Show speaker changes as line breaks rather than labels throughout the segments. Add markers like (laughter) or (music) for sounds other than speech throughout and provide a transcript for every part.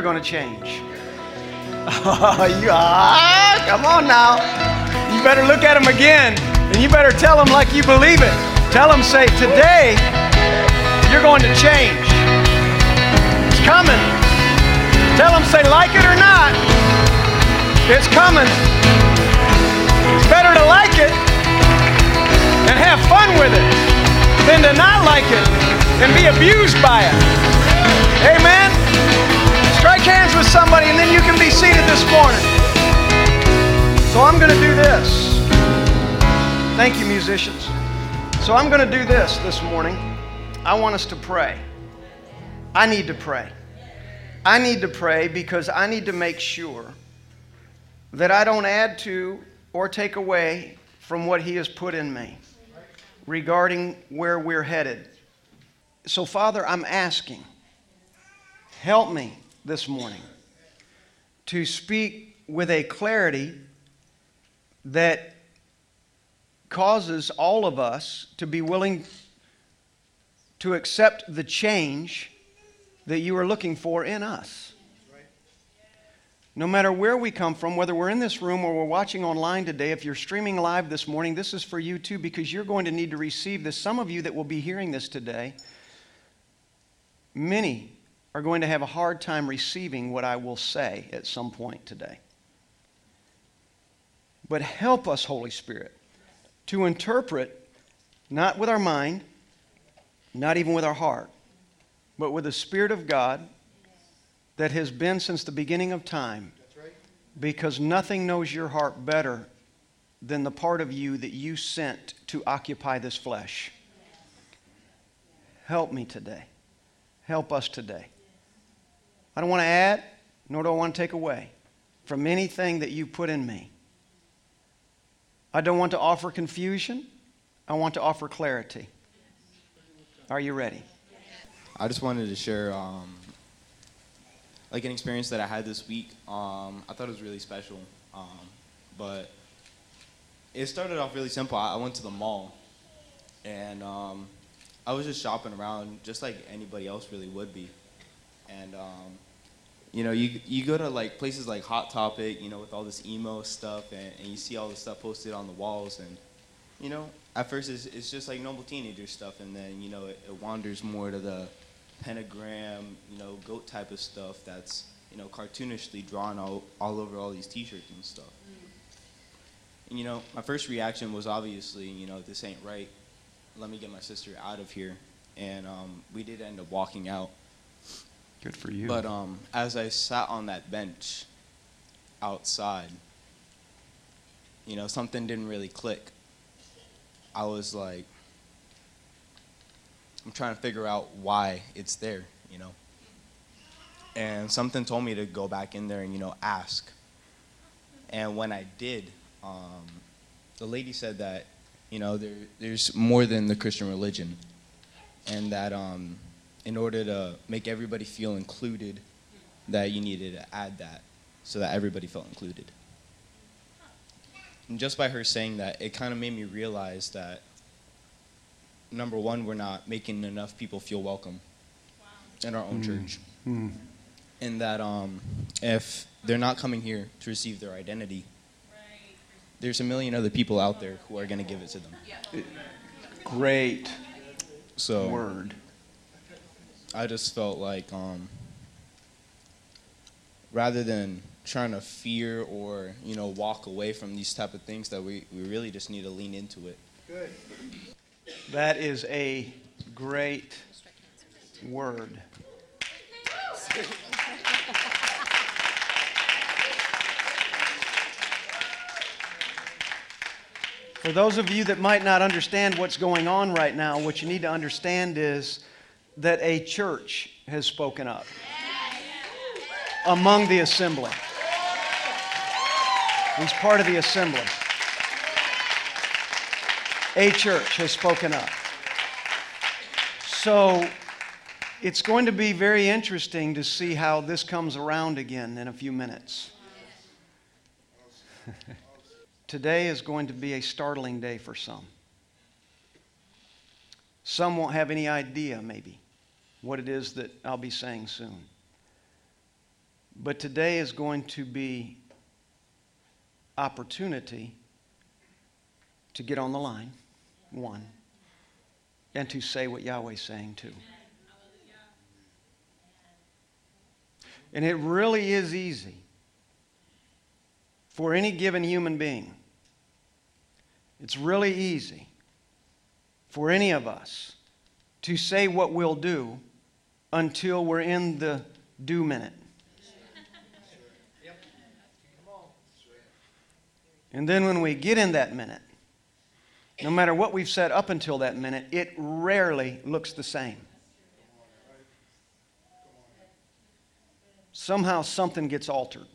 you're going to change. (laughs) You, ah, come on now. You better look at them again and you better tell them like you believe it. Tell them, say, today you're going to change. It's coming. Tell them, say, like it or not, it's coming. It's better to like it and have fun with it than to not like it and be abused by it. Amen. Strike hands with somebody and then you can be seated this morning. So I'm going to do this. Thank you, musicians. So I'm going to do this this morning. I want us to pray. I need to pray. I need to pray because I need to make sure that I don't add to or take away from what He has put in me regarding where we're headed. So, Father, I'm asking, help me this morning to speak with a clarity that causes all of us to be willing to accept the change that you are looking for in us. No matter where we come from, whether we're in this room or we're watching online today, if you're streaming live this morning, this is for you too because you're going to need to receive this. Some of you that will be hearing this today, many are going to have a hard time receiving what I will say at some point today. But help us, Holy Spirit, to interpret not with our mind, not even with our heart, but with the Spirit of God that has been since the beginning of time. Because nothing knows your heart better than the part of you that you sent to occupy this flesh. Help me today. Help us today. I don't want to add, nor do I want to take away from anything that you put in me. I don't want to offer confusion. I want to offer clarity. Are you ready?
I just wanted to share um, like an experience that I had this week. Um, I thought it was really special, um, but it started off really simple. I went to the mall, and um, I was just shopping around, just like anybody else really would be. And um, you know, you you go to like places like Hot Topic, you know, with all this emo stuff, and, and you see all the stuff posted on the walls, and you know, at first it's, it's just like normal teenager stuff, and then you know it, it wanders more to the pentagram, you know, goat type of stuff that's you know cartoonishly drawn all, all over all these T-shirts and stuff. And you know, my first reaction was obviously, you know, this ain't right. Let me get my sister out of here, and um, we did end up walking out.
Good for you.
But um, as I sat on that bench outside, you know, something didn't really click. I was like, I'm trying to figure out why it's there, you know. And something told me to go back in there and, you know, ask. And when I did, um, the lady said that, you know, there, there's more than the Christian religion. And that um, in order to make everybody feel included, that you needed to add that so that everybody felt included. And just by her saying that, it kind of made me realize that number one, we're not making enough people feel welcome in our own church. And that um, if they're not coming here to receive their identity, there's a million other people out there who are going to give it to them.
Great
So
word.
I just felt like um, rather than trying to fear or you know walk away from these type of things, that we, we really just need to lean into it. Good.
That is a great word. For those of you that might not understand what's going on right now, what you need to understand is that a church has spoken up among the assembly. He's part of the assembly. A church has spoken up. So it's going to be very interesting to see how this comes around again in a few minutes. (laughs) Today is going to be a startling day for some. Some won't have any idea, maybe, what it is that I'll be saying soon. But today is going to be opportunity to get on the line, one, and to say what Yahweh's saying, two. And it really is easy for any given human being. It's really easy for any of us to say what we'll do until we're in the do minute. And then when we get in that minute, no matter what we've said up until that minute, it rarely looks the same. Somehow something gets altered.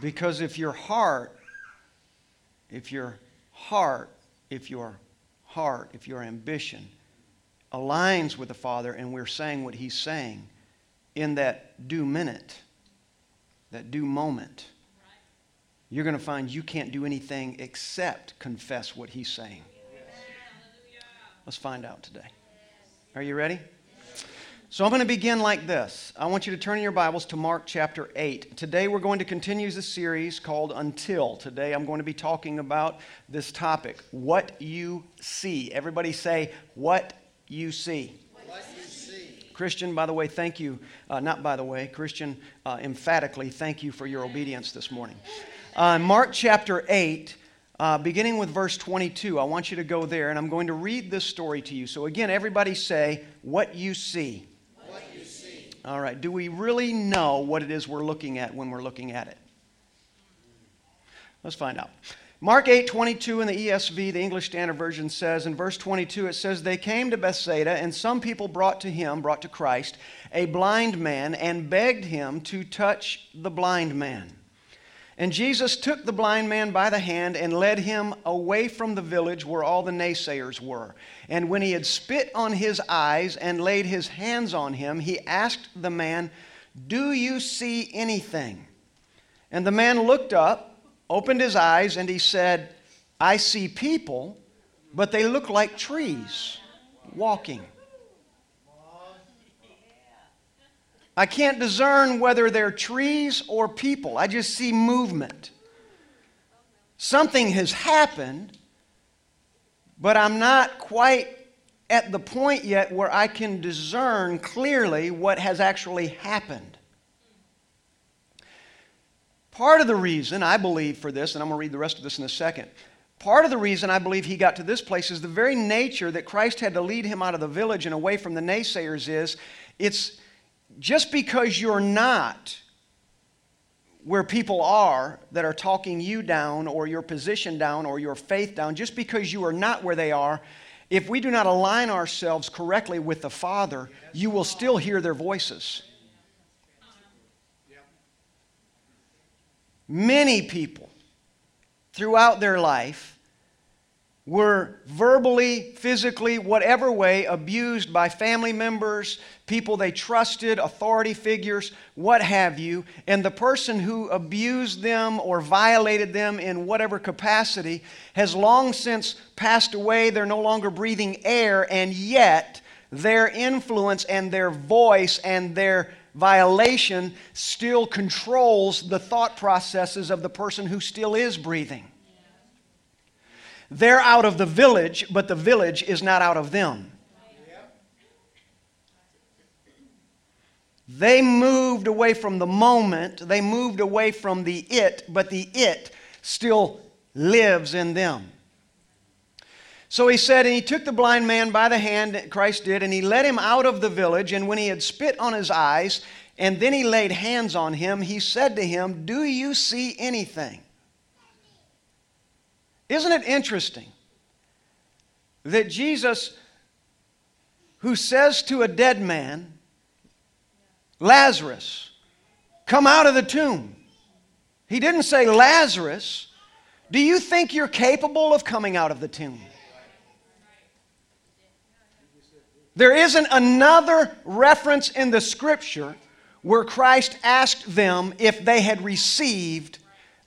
Because if your heart, if your heart, if your heart, if your ambition aligns with the Father and we're saying what He's saying in that due minute, that due moment, you're going to find you can't do anything except confess what He's saying. Let's find out today. Are you ready? So I'm going to begin like this. I want you to turn in your Bibles to Mark chapter 8. Today we're going to continue the series called Until. Today I'm going to be talking about this topic, what you see. Everybody say, what you see. What you see. Christian, by the way, thank you. Uh, not by the way, Christian, uh, emphatically, thank you for your obedience this morning. Uh, Mark chapter 8. Uh, beginning with verse 22, I want you to go there and I'm going to read this story to you. So, again, everybody say, What you see. All right. Do we really know what it is we're looking at when we're looking at it? Let's find out. Mark 8, 22 in the ESV, the English Standard Version says, in verse 22, it says, They came to Bethsaida, and some people brought to him, brought to Christ, a blind man, and begged him to touch the blind man. And Jesus took the blind man by the hand and led him away from the village where all the naysayers were. And when he had spit on his eyes and laid his hands on him, he asked the man, Do you see anything? And the man looked up, opened his eyes, and he said, I see people, but they look like trees walking. I can't discern whether they're trees or people. I just see movement. Something has happened, but I'm not quite at the point yet where I can discern clearly what has actually happened. Part of the reason I believe for this, and I'm going to read the rest of this in a second, part of the reason I believe he got to this place is the very nature that Christ had to lead him out of the village and away from the naysayers is it's just because you're not where people are that are talking you down or your position down or your faith down, just because you are not where they are, if we do not align ourselves correctly with the Father, you will still hear their voices. Many people throughout their life were verbally, physically, whatever way, abused by family members, people they trusted, authority figures, what have you. And the person who abused them or violated them in whatever capacity has long since passed away. They're no longer breathing air, and yet their influence and their voice and their violation still controls the thought processes of the person who still is breathing. They're out of the village, but the village is not out of them. They moved away from the moment, they moved away from the it, but the it still lives in them. So he said, and he took the blind man by the hand, Christ did, and he led him out of the village. And when he had spit on his eyes, and then he laid hands on him, he said to him, Do you see anything? Isn't it interesting that Jesus, who says to a dead man, Lazarus, come out of the tomb, he didn't say, Lazarus, do you think you're capable of coming out of the tomb? There isn't another reference in the scripture where Christ asked them if they had received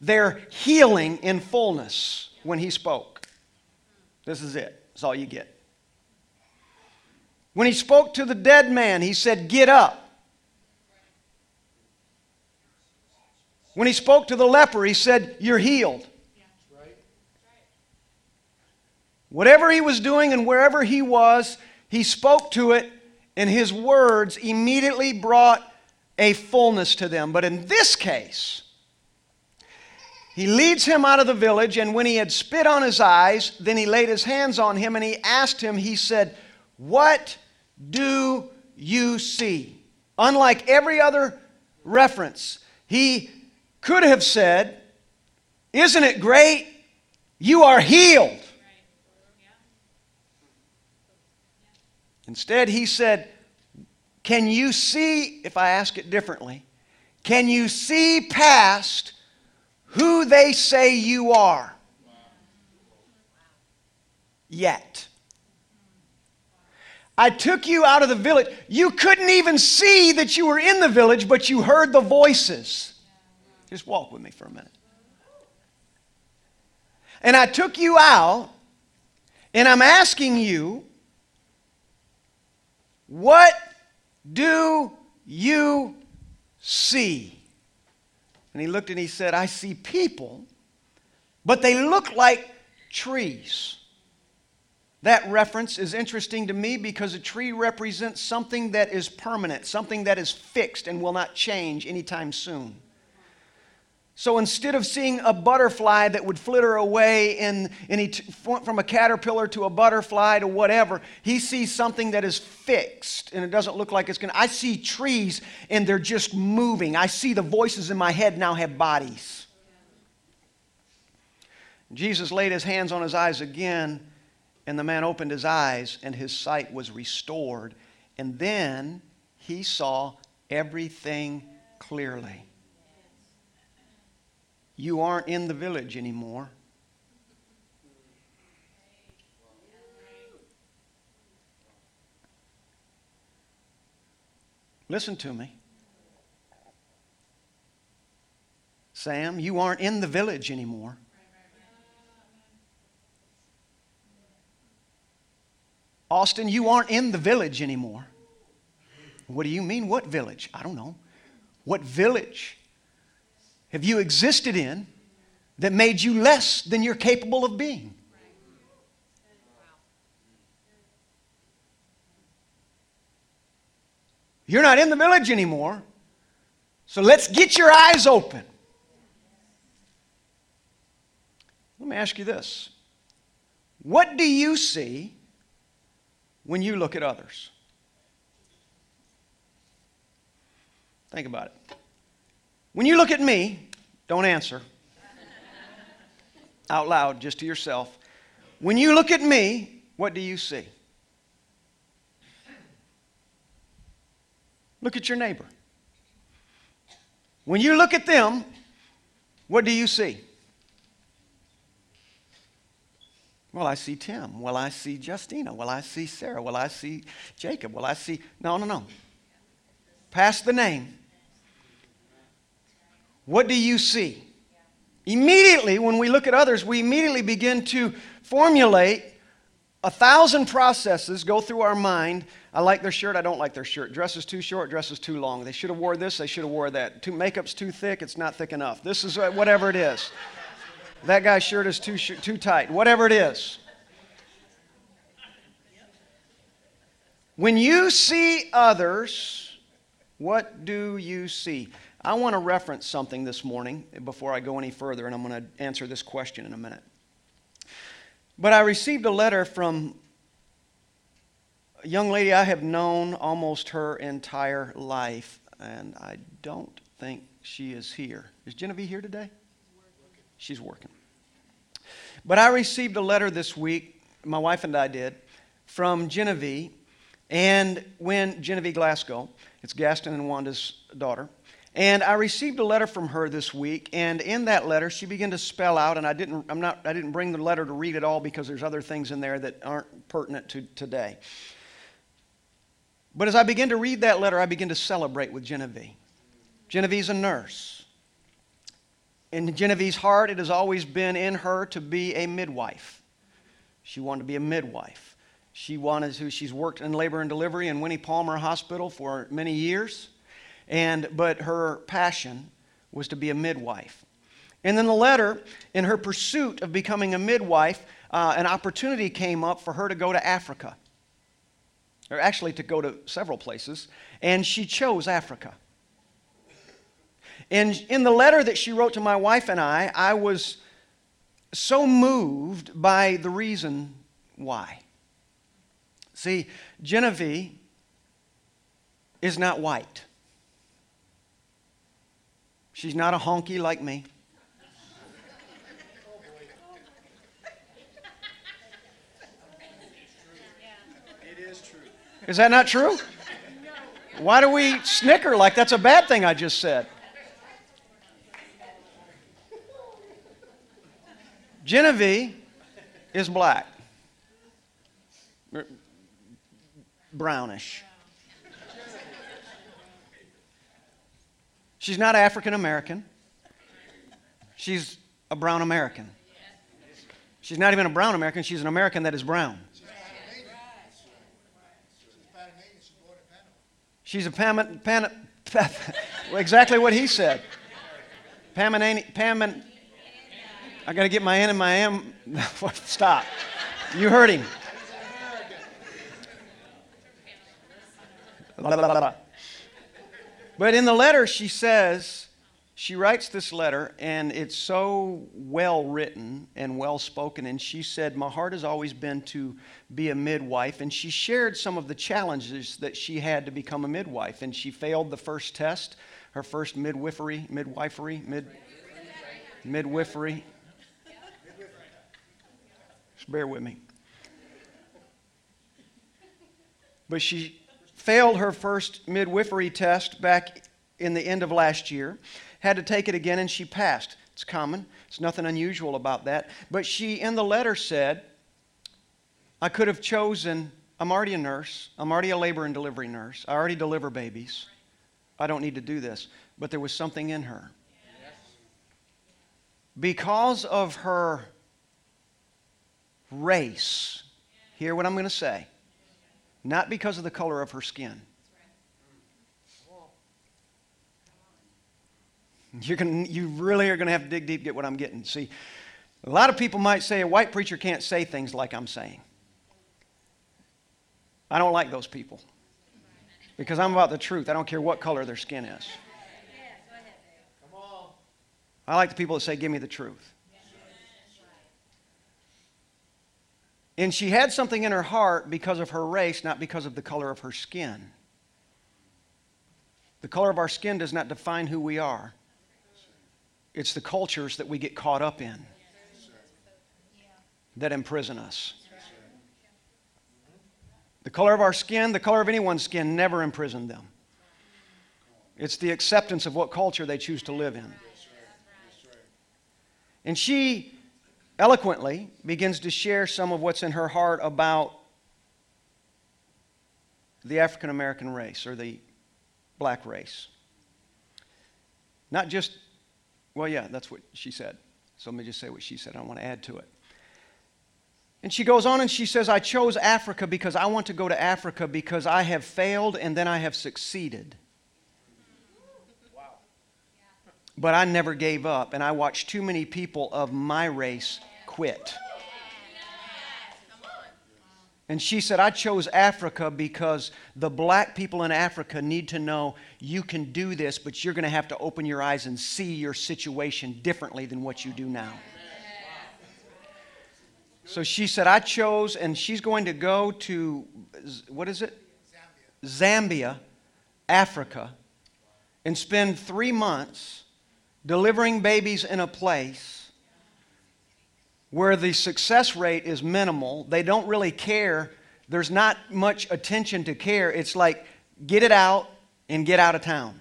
their healing in fullness when he spoke. This is it. That's all you get. When he spoke to the dead man, he said, Get up. When he spoke to the leper, he said, You're healed. Whatever he was doing and wherever he was, he spoke to it, and his words immediately brought a fullness to them. But in this case, he leads him out of the village, and when he had spit on his eyes, then he laid his hands on him and he asked him, he said, What do you see? Unlike every other reference, he could have said, Isn't it great? You are healed. Instead, he said, Can you see, if I ask it differently, can you see past who they say you are? Yet. I took you out of the village. You couldn't even see that you were in the village, but you heard the voices. Just walk with me for a minute. And I took you out, and I'm asking you, what do you see? And he looked and he said, I see people, but they look like trees. That reference is interesting to me because a tree represents something that is permanent, something that is fixed and will not change anytime soon. So instead of seeing a butterfly that would flitter away in, in went from a caterpillar to a butterfly to whatever, he sees something that is fixed and it doesn't look like it's going to. I see trees and they're just moving. I see the voices in my head now have bodies. Jesus laid his hands on his eyes again, and the man opened his eyes, and his sight was restored. And then he saw everything clearly. You aren't in the village anymore. Listen to me. Sam, you aren't in the village anymore. Austin, you aren't in the village anymore. What do you mean, what village? I don't know. What village? Have you existed in that made you less than you're capable of being? You're not in the village anymore, so let's get your eyes open. Let me ask you this What do you see when you look at others? Think about it. When you look at me, don't answer out loud, just to yourself. When you look at me, what do you see? Look at your neighbor. When you look at them, what do you see? Well, I see Tim. Well, I see Justina. Well, I see Sarah. Well, I see Jacob. Well, I see. No, no, no. Pass the name. What do you see? Immediately, when we look at others, we immediately begin to formulate a thousand processes go through our mind. I like their shirt, I don't like their shirt. Dress is too short, dress is too long. They should have wore this, they should have wore that. Too, makeup's too thick, it's not thick enough. This is uh, whatever it is. That guy's shirt is too, too tight, whatever it is. When you see others, what do you see? I want to reference something this morning before I go any further, and I'm going to answer this question in a minute. But I received a letter from a young lady I have known almost her entire life, and I don't think she is here. Is Genevieve here today? She's working. But I received a letter this week, my wife and I did, from Genevieve, and when Genevieve Glasgow, it's Gaston and Wanda's daughter, and I received a letter from her this week, and in that letter, she began to spell out, and I didn't, I'm not, I didn't bring the letter to read it all because there's other things in there that aren't pertinent to today. But as I begin to read that letter, I begin to celebrate with Genevieve. Genevieve's a nurse. In Genevieve's heart, it has always been in her to be a midwife. She wanted to be a midwife. She wanted to, she's worked in labor and delivery in Winnie Palmer Hospital for many years. And, but her passion was to be a midwife. And then the letter, in her pursuit of becoming a midwife, uh, an opportunity came up for her to go to Africa, or actually to go to several places, and she chose Africa. And in the letter that she wrote to my wife and I, I was so moved by the reason why. See, Genevieve is not white. She's not a honky like me. Is that not true? Why do we snicker like that's a bad thing I just said? Genevieve is black, brownish. She's not African American. She's a brown American. She's not even a brown American, she's an American that is brown. She's a Pam, Pan, (laughs) exactly what he said. Pamanani, Paman, I got to get my N and my M. (laughs) Stop. You heard him. But in the letter, she says, she writes this letter, and it's so well written and well spoken. And she said, My heart has always been to be a midwife. And she shared some of the challenges that she had to become a midwife. And she failed the first test, her first midwifery, midwifery, mid, midwifery just bear with me. But she failed her first midwifery test back in the end of last year, had to take it again, and she passed. It's common, it's nothing unusual about that. But she, in the letter, said, I could have chosen, I'm already a nurse, I'm already a labor and delivery nurse, I already deliver babies. I don't need to do this. But there was something in her. Because of her race. Hear what I'm going to say. Not because of the color of her skin. You're gonna, you really are going to have to dig deep get what I'm getting. See, a lot of people might say a white preacher can't say things like I'm saying. I don't like those people because I'm about the truth. I don't care what color their skin is. I like the people that say, Give me the truth. And she had something in her heart because of her race, not because of the color of her skin. The color of our skin does not define who we are, it's the cultures that we get caught up in that imprison us. The color of our skin, the color of anyone's skin, never imprisoned them. It's the acceptance of what culture they choose to live in. And she eloquently begins to share some of what's in her heart about the African American race or the black race. Not just, well, yeah, that's what she said. So let me just say what she said. I don't want to add to it. And she goes on and she says, I chose Africa because I want to go to Africa because I have failed and then I have succeeded. Wow. But I never gave up, and I watched too many people of my race quit. And she said, I chose Africa because the black people in Africa need to know you can do this, but you're going to have to open your eyes and see your situation differently than what you do now. So she said, I chose, and she's going to go to, what is it? Zambia, Zambia Africa, and spend three months delivering babies in a place where the success rate is minimal. They don't really care. There's not much attention to care. It's like get it out and get out of town.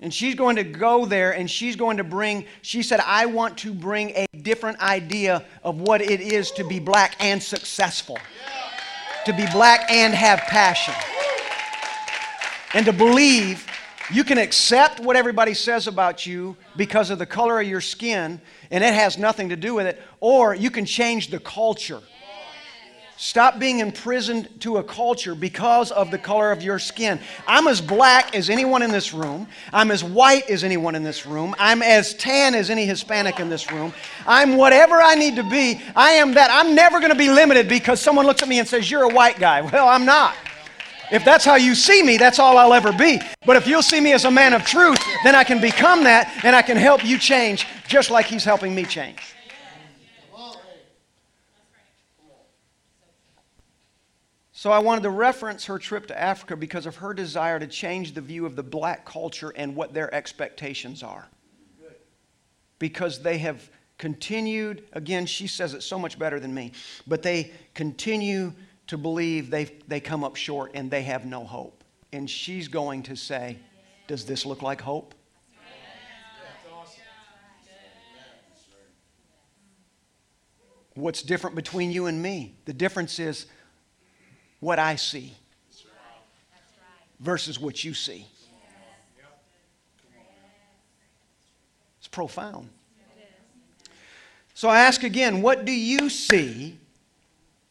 And she's going to go there and she's going to bring, she said, I want to bring a different idea of what it is to be black and successful, to be black and have passion, and to believe you can accept what everybody says about you because of the color of your skin, and it has nothing to do with it, or you can change the culture Stop being imprisoned to a culture because of the color of your skin. I'm as black as anyone in this room. I'm as white as anyone in this room. I'm as tan as any Hispanic in this room. I'm whatever I need to be. I am that. I'm never going to be limited because someone looks at me and says, You're a white guy. (laughs) Well, I'm not. If that's how you see me, that's all I'll ever be. But if you'll see me as a man of truth, then I can become that and I can help you change just like He's helping me change. So I wanted to reference her trip to Africa because of her desire to change the view of the black culture and what their expectations are. Because they have continued, again, she says it so much better than me, but they continue to believe they they come up short and they have no hope. And she's going to say, Does this look like hope? What's different between you and me? The difference is what I see versus what you see. It's profound. So I ask again, what do you see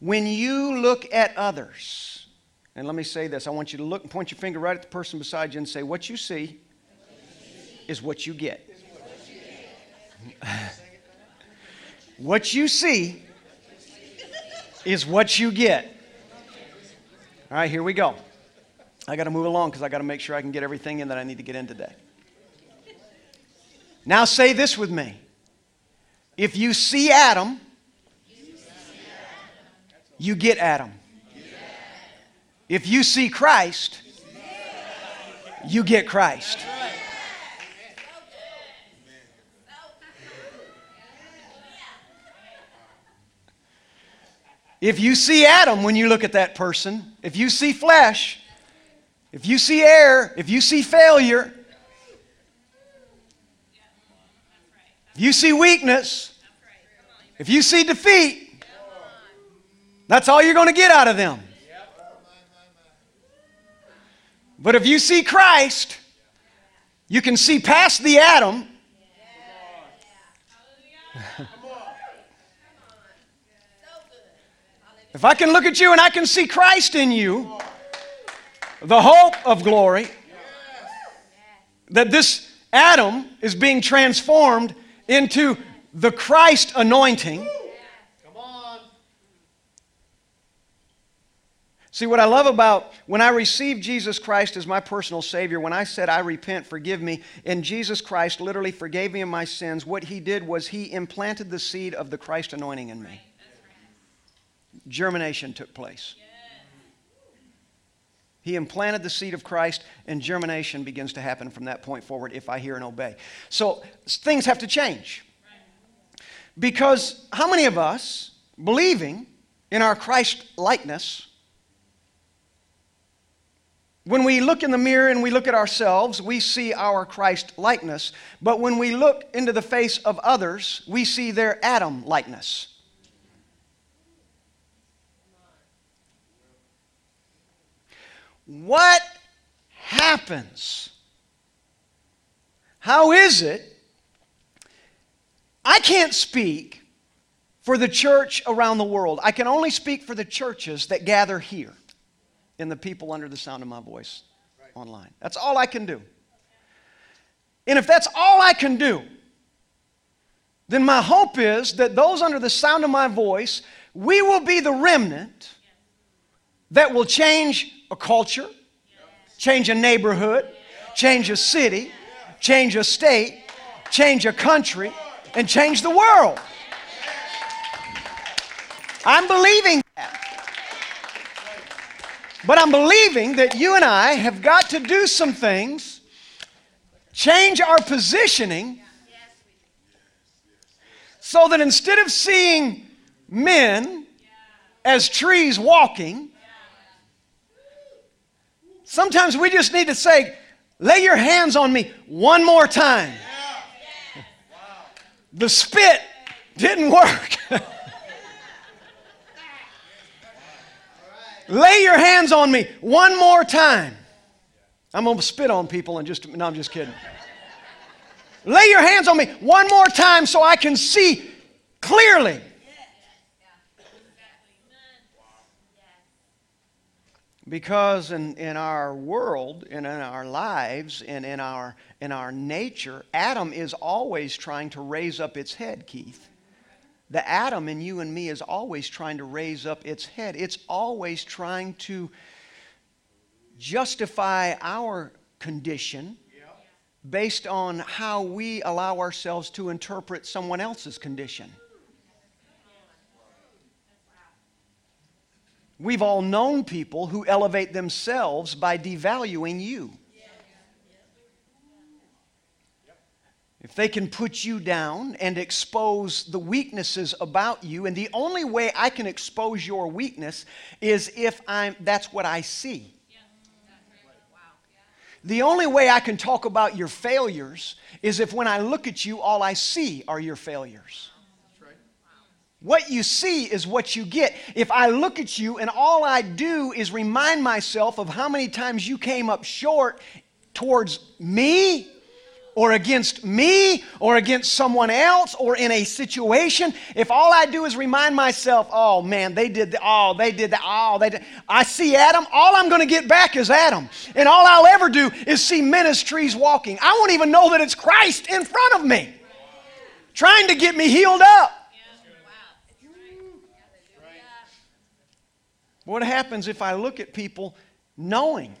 when you look at others? And let me say this I want you to look and point your finger right at the person beside you and say, What you see is what you get. (laughs) what you see is what you get. All right, here we go. I got to move along because I got to make sure I can get everything in that I need to get in today. Now, say this with me. If you see Adam, you get Adam. If you see Christ, you get Christ. If you see Adam when you look at that person, if you see flesh, if you see air, if you see failure, if you see weakness, if you see defeat, that's all you're going to get out of them. But if you see Christ, you can see past the Adam. If I can look at you and I can see Christ in you, the hope of glory, that this Adam is being transformed into the Christ anointing. See, what I love about when I received Jesus Christ as my personal Savior, when I said, I repent, forgive me, and Jesus Christ literally forgave me of my sins, what He did was He implanted the seed of the Christ anointing in me germination took place. He implanted the seed of Christ, and germination begins to happen from that point forward if I hear and obey. So things have to change. Because how many of us, believing in our Christ likeness, when we look in the mirror and we look at ourselves, we see our Christ likeness. But when we look into the face of others, we see their Adam likeness. What happens? How is it? I can't speak for the church around the world. I can only speak for the churches that gather here and the people under the sound of my voice online. That's all I can do. And if that's all I can do, then my hope is that those under the sound of my voice, we will be the remnant that will change a culture, change a neighborhood, change a city, change a state, change a country, and change the world. I'm believing that. But I'm believing that you and I have got to do some things, change our positioning, so that instead of seeing men as trees walking, Sometimes we just need to say, lay your hands on me one more time. The spit didn't work. (laughs) lay your hands on me one more time. I'm going to spit on people and just, no, I'm just kidding. Lay your hands on me one more time so I can see clearly. Because in, in our world and in our lives and in our, in our nature, Adam is always trying to raise up its head, Keith. The Adam in you and me is always trying to raise up its head. It's always trying to justify our condition based on how we allow ourselves to interpret someone else's condition. We've all known people who elevate themselves by devaluing you. If they can put you down and expose the weaknesses about you, and the only way I can expose your weakness is if I'm that's what I see. The only way I can talk about your failures is if when I look at you, all I see are your failures. What you see is what you get. If I look at you and all I do is remind myself of how many times you came up short towards me, or against me or against someone else or in a situation, if all I do is remind myself, oh man, they did the, oh, they did the, oh, they did, I see Adam, all I'm going to get back is Adam. And all I'll ever do is see ministries walking. I won't even know that it's Christ in front of me trying to get me healed up. What happens if I look at people knowing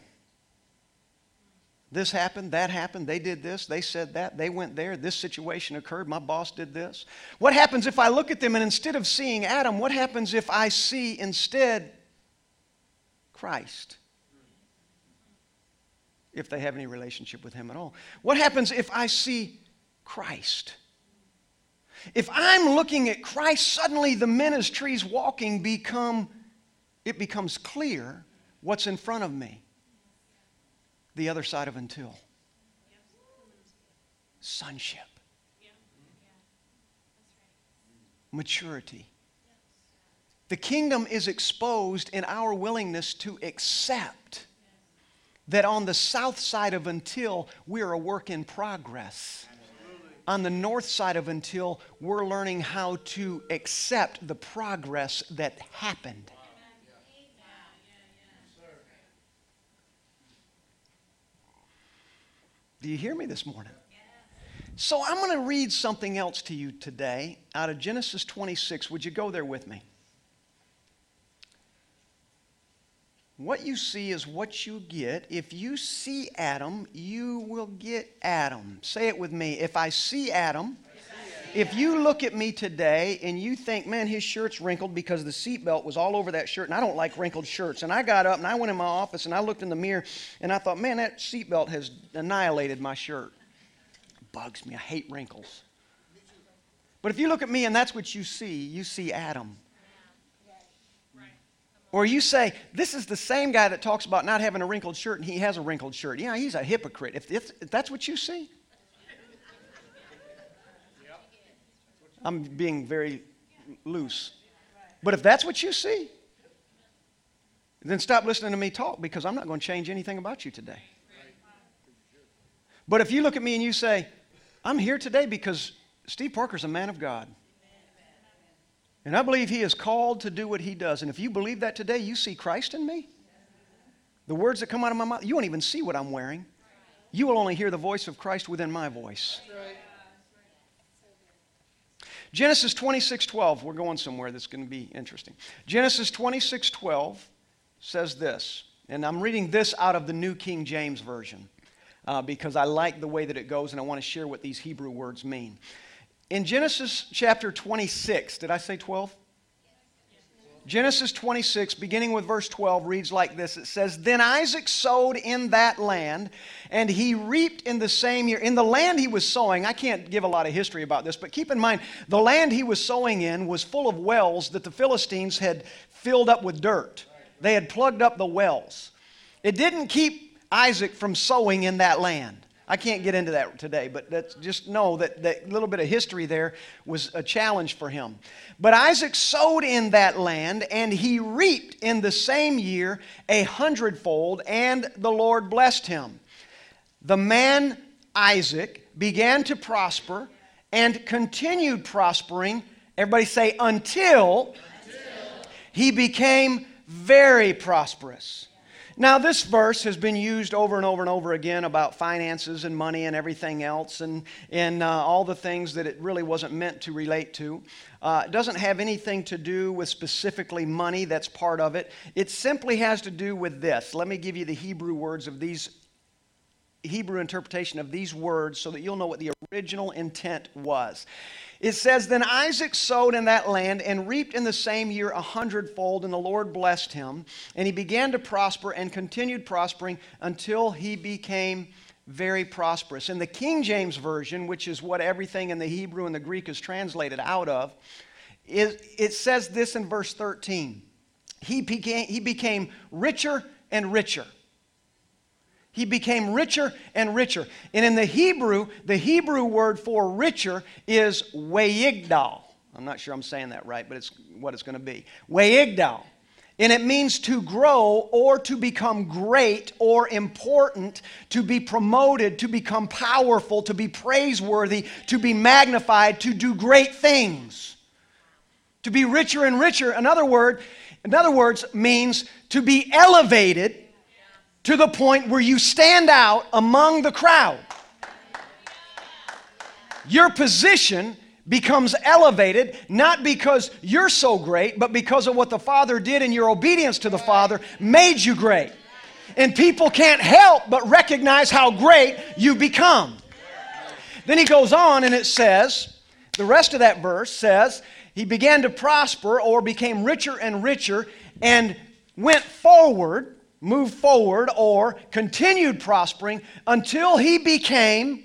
this happened, that happened, they did this, they said that, they went there, this situation occurred, my boss did this. What happens if I look at them and instead of seeing Adam, what happens if I see instead Christ? If they have any relationship with Him at all. What happens if I see Christ? If I'm looking at Christ, suddenly the men as trees walking become, it becomes clear what's in front of me the other side of until sonship, maturity. The kingdom is exposed in our willingness to accept that on the south side of until we're a work in progress. On the north side of until we're learning how to accept the progress that happened. Do you hear me this morning? So I'm going to read something else to you today out of Genesis 26. Would you go there with me? What you see is what you get. If you see Adam, you will get Adam. Say it with me. If I see Adam, if you look at me today and you think, man, his shirt's wrinkled because the seatbelt was all over that shirt, and I don't like wrinkled shirts. And I got up and I went in my office and I looked in the mirror and I thought, man, that seatbelt has annihilated my shirt. Bugs me. I hate wrinkles. But if you look at me and that's what you see, you see Adam. Or you say, this is the same guy that talks about not having a wrinkled shirt and he has a wrinkled shirt. Yeah, he's a hypocrite. If, if, if that's what you see, I'm being very loose. But if that's what you see, then stop listening to me talk because I'm not going to change anything about you today. But if you look at me and you say, I'm here today because Steve Parker's a man of God. And I believe he is called to do what he does. And if you believe that today, you see Christ in me. The words that come out of my mouth, you won't even see what I'm wearing. You will only hear the voice of Christ within my voice. Genesis 26:12, we're going somewhere that's going to be interesting. Genesis 26:12 says this, and I'm reading this out of the New King James Version uh, because I like the way that it goes and I want to share what these Hebrew words mean. In Genesis chapter 26, did I say 12? Genesis 26, beginning with verse 12, reads like this It says, Then Isaac sowed in that land, and he reaped in the same year. In the land he was sowing, I can't give a lot of history about this, but keep in mind, the land he was sowing in was full of wells that the Philistines had filled up with dirt. They had plugged up the wells. It didn't keep Isaac from sowing in that land. I can't get into that today, but just know that that little bit of history there was a challenge for him. But Isaac sowed in that land, and he reaped in the same year a hundredfold, and the Lord blessed him. The man Isaac began to prosper and continued prospering. Everybody say, until, until. he became very prosperous. Now, this verse has been used over and over and over again about finances and money and everything else and, and uh, all the things that it really wasn't meant to relate to. Uh, it doesn't have anything to do with specifically money, that's part of it. It simply has to do with this. Let me give you the Hebrew words of these, Hebrew interpretation of these words so that you'll know what the original intent was. It says, Then Isaac sowed in that land and reaped in the same year a hundredfold, and the Lord blessed him. And he began to prosper and continued prospering until he became very prosperous. In the King James Version, which is what everything in the Hebrew and the Greek is translated out of, it says this in verse 13 He became, he became richer and richer. He became richer and richer. And in the Hebrew, the Hebrew word for richer is wayigdal. I'm not sure I'm saying that right, but it's what it's going to be. Wayigdal. And it means to grow or to become great or important, to be promoted, to become powerful, to be praiseworthy, to be magnified, to do great things. To be richer and richer, another word, in other words, means to be elevated to the point where you stand out among the crowd. Your position becomes elevated not because you're so great, but because of what the Father did and your obedience to the Father made you great. And people can't help but recognize how great you become. Then he goes on and it says, the rest of that verse says, he began to prosper or became richer and richer and went forward moved forward or continued prospering until he became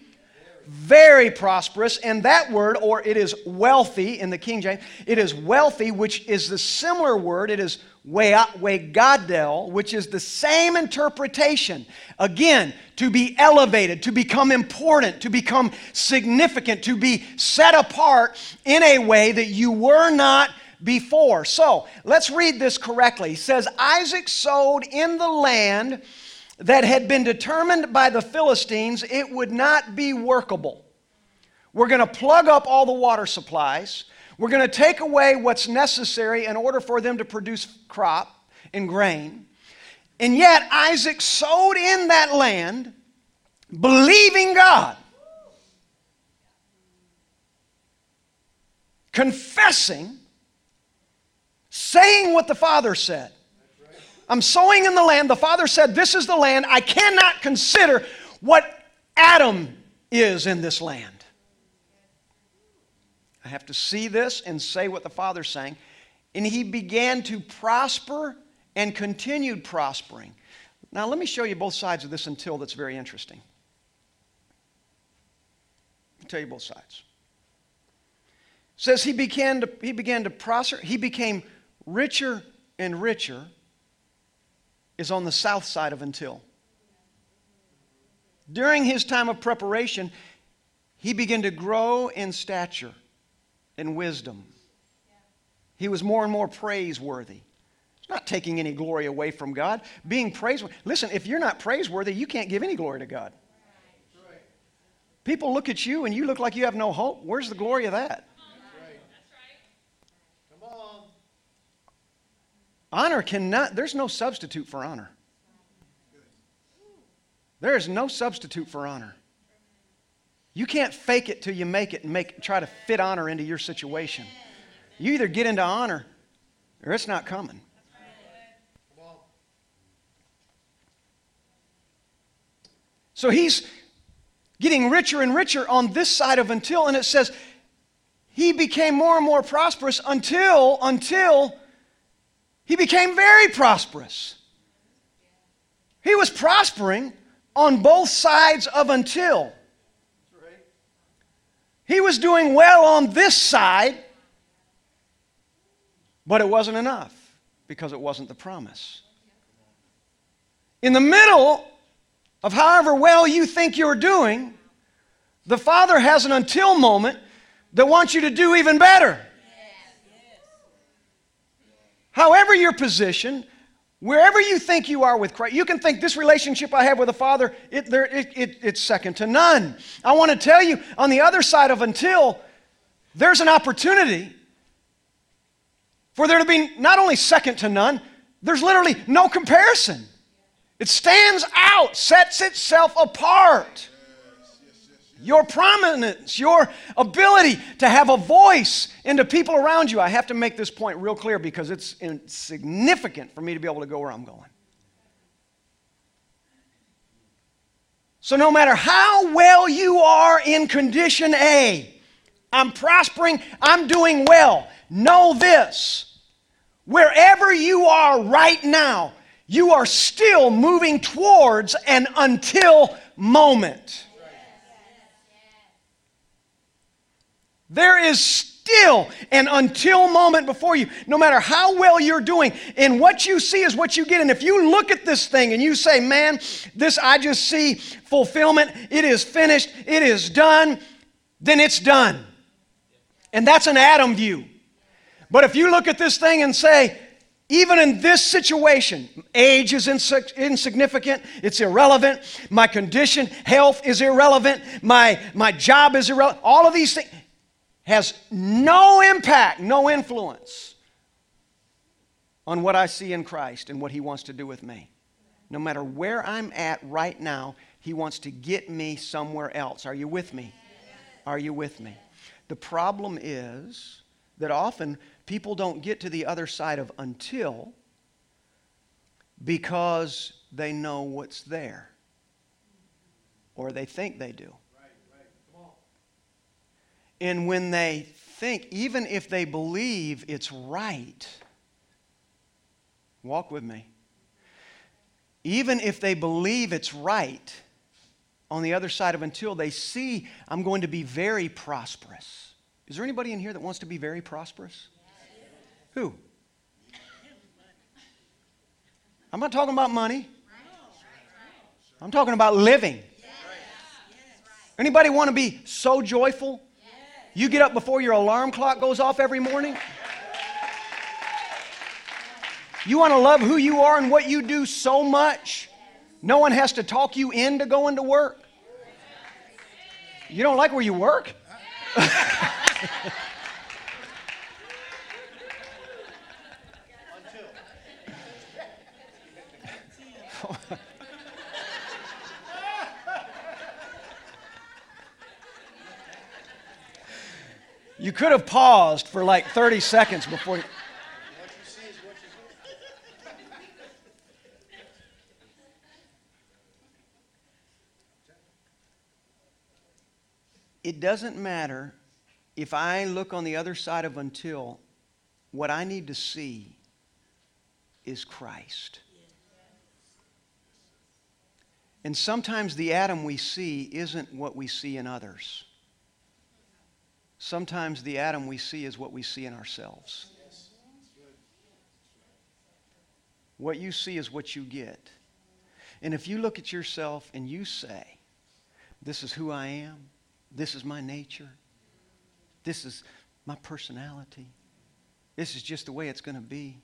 very prosperous. And that word, or it is wealthy in the King James, it is wealthy, which is the similar word. It is wegadel, which is the same interpretation. Again, to be elevated, to become important, to become significant, to be set apart in a way that you were not before. So let's read this correctly. He says, Isaac sowed in the land that had been determined by the Philistines, it would not be workable. We're going to plug up all the water supplies. We're going to take away what's necessary in order for them to produce crop and grain. And yet, Isaac sowed in that land, believing God, confessing saying what the Father said. I'm sowing in the land. The Father said, This is the land. I cannot consider what Adam is in this land. I have to see this and say what the Father's saying. And he began to prosper and continued prospering. Now, let me show you both sides of this until that's very interesting. I'll tell you both sides. It says he began to, he began to prosper. He became richer and richer is on the south side of Until. During his time of preparation, he began to grow in stature and wisdom. He was more and more praiseworthy. It's not taking any glory away from God. Being praiseworthy. Listen, if you're not praiseworthy, you can't give any glory to God. People look at you and you look like you have no hope. Where's the glory of that? Honor cannot, there's no substitute for honor. There is no substitute for honor. You can't fake it till you make it and make, try to fit honor into your situation. You either get into honor or it's not coming. So he's getting richer and richer on this side of until, and it says he became more and more prosperous until, until he became very prosperous. He was prospering on both sides of until. He was doing well on this side, but it wasn't enough because it wasn't the promise. In the middle of however well you think you're doing, the Father has an until moment that wants you to do even better. However, your position, wherever you think you are with Christ, you can think this relationship I have with the Father, it, there, it, it, it's second to none. I want to tell you, on the other side of until, there's an opportunity for there to be not only second to none, there's literally no comparison. It stands out, sets itself apart. Your prominence, your ability to have a voice into people around you. I have to make this point real clear because it's significant for me to be able to go where I'm going. So, no matter how well you are in condition A, I'm prospering, I'm doing well, know this. Wherever you are right now, you are still moving towards an until moment. There is still an until moment before you, no matter how well you're doing. And what you see is what you get. And if you look at this thing and you say, man, this, I just see fulfillment, it is finished, it is done, then it's done. And that's an Adam view. But if you look at this thing and say, even in this situation, age is insignificant, it's irrelevant. My condition, health is irrelevant. My, my job is irrelevant. All of these things has no impact, no influence on what I see in Christ and what He wants to do with me. No matter where I'm at right now, He wants to get me somewhere else. Are you with me? Are you with me? The problem is that often people don't get to the other side of until because they know what's there or they think they do. And when they think, even if they believe it's right, walk with me. Even if they believe it's right, on the other side of until they see I'm going to be very prosperous. Is there anybody in here that wants to be very prosperous? Who? I'm not talking about money. I'm talking about living. Anybody want to be so joyful? You get up before your alarm clock goes off every morning? You want to love who you are and what you do so much, no one has to talk you into going to work? You don't like where you work? (laughs) (laughs) you could have paused for like 30 seconds before you. It doesn't matter if I look on the other side of until, what I need to see is Christ. And sometimes the Adam we see isn't what we see in others. Sometimes the Adam we see is what we see in ourselves. What you see is what you get. And if you look at yourself and you say, This is who I am, this is my nature, this is my personality, this is just the way it's going to be,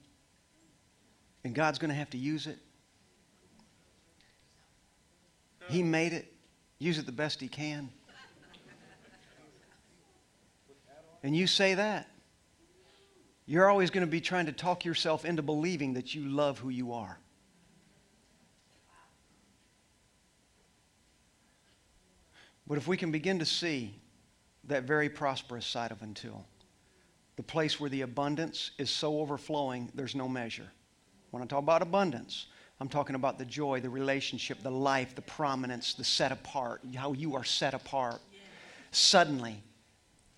and God's going to have to use it, he made it. Use it the best He can. And you say that. You're always going to be trying to talk yourself into believing that you love who you are. But if we can begin to see that very prosperous side of until, the place where the abundance is so overflowing, there's no measure. When I talk about abundance, I'm talking about the joy, the relationship, the life, the prominence, the set apart, how you are set apart. Suddenly,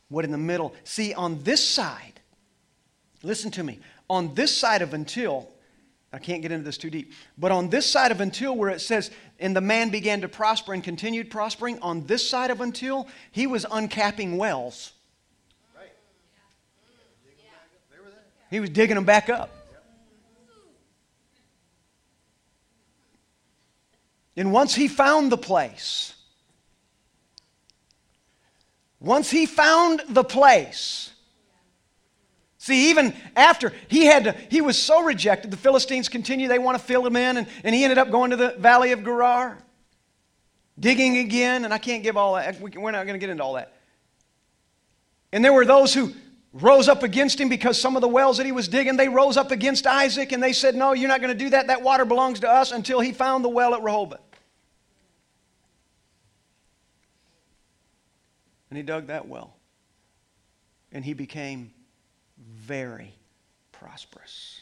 what in the middle, see, on this side, listen to me, on this side of until, I can't get into this too deep, but on this side of until, where it says, and the man began to prosper and continued prospering, on this side of until, he was uncapping wells. Right. He was digging them back up. And once he found the place, once he found the place, see, even after he had to, he was so rejected, the Philistines continue, they want to fill him in, and, and he ended up going to the valley of Gerar, digging again, and I can't give all that, we're not going to get into all that. And there were those who rose up against him because some of the wells that he was digging, they rose up against Isaac and they said, No, you're not going to do that. That water belongs to us until he found the well at Rehoboth. And he dug that well. And he became very prosperous.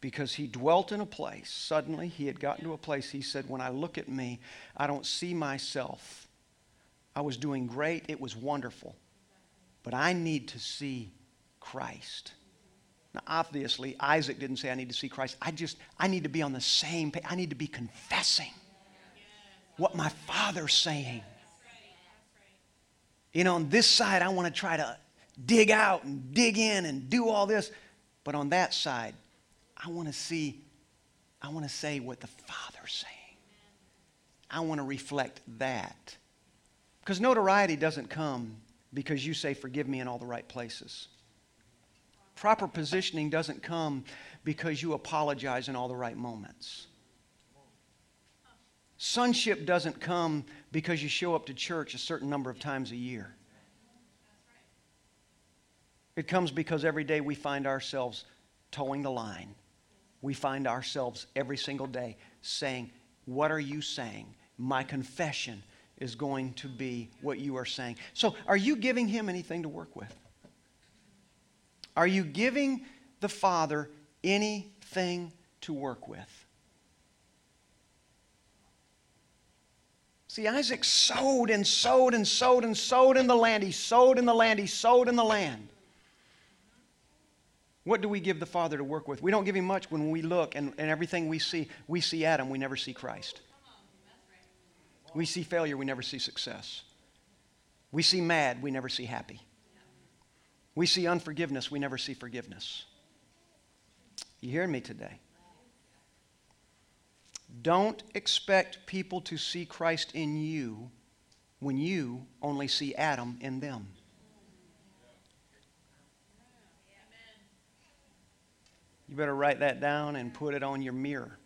Because he dwelt in a place, suddenly he had gotten to a place, he said, When I look at me, I don't see myself. I was doing great, it was wonderful. But I need to see Christ. Now, obviously, Isaac didn't say, I need to see Christ. I just, I need to be on the same page. I need to be confessing what my father's saying. You know, on this side, I want to try to dig out and dig in and do all this. But on that side, I want to see, I want to say what the Father's saying. I want to reflect that. Because notoriety doesn't come because you say, Forgive me in all the right places. Proper positioning doesn't come because you apologize in all the right moments. Sonship doesn't come because you show up to church a certain number of times a year. It comes because every day we find ourselves toeing the line. We find ourselves every single day saying, What are you saying? My confession is going to be what you are saying. So, are you giving him anything to work with? Are you giving the Father anything to work with? See, Isaac sowed and sowed and sowed and sowed in the land. He sowed in the land. He sowed in the land. What do we give the Father to work with? We don't give him much when we look and, and everything we see, we see Adam, we never see Christ. We see failure, we never see success. We see mad, we never see happy. We see unforgiveness, we never see forgiveness. You hearing me today? Don't expect people to see Christ in you when you only see Adam in them. You better write that down and put it on your mirror.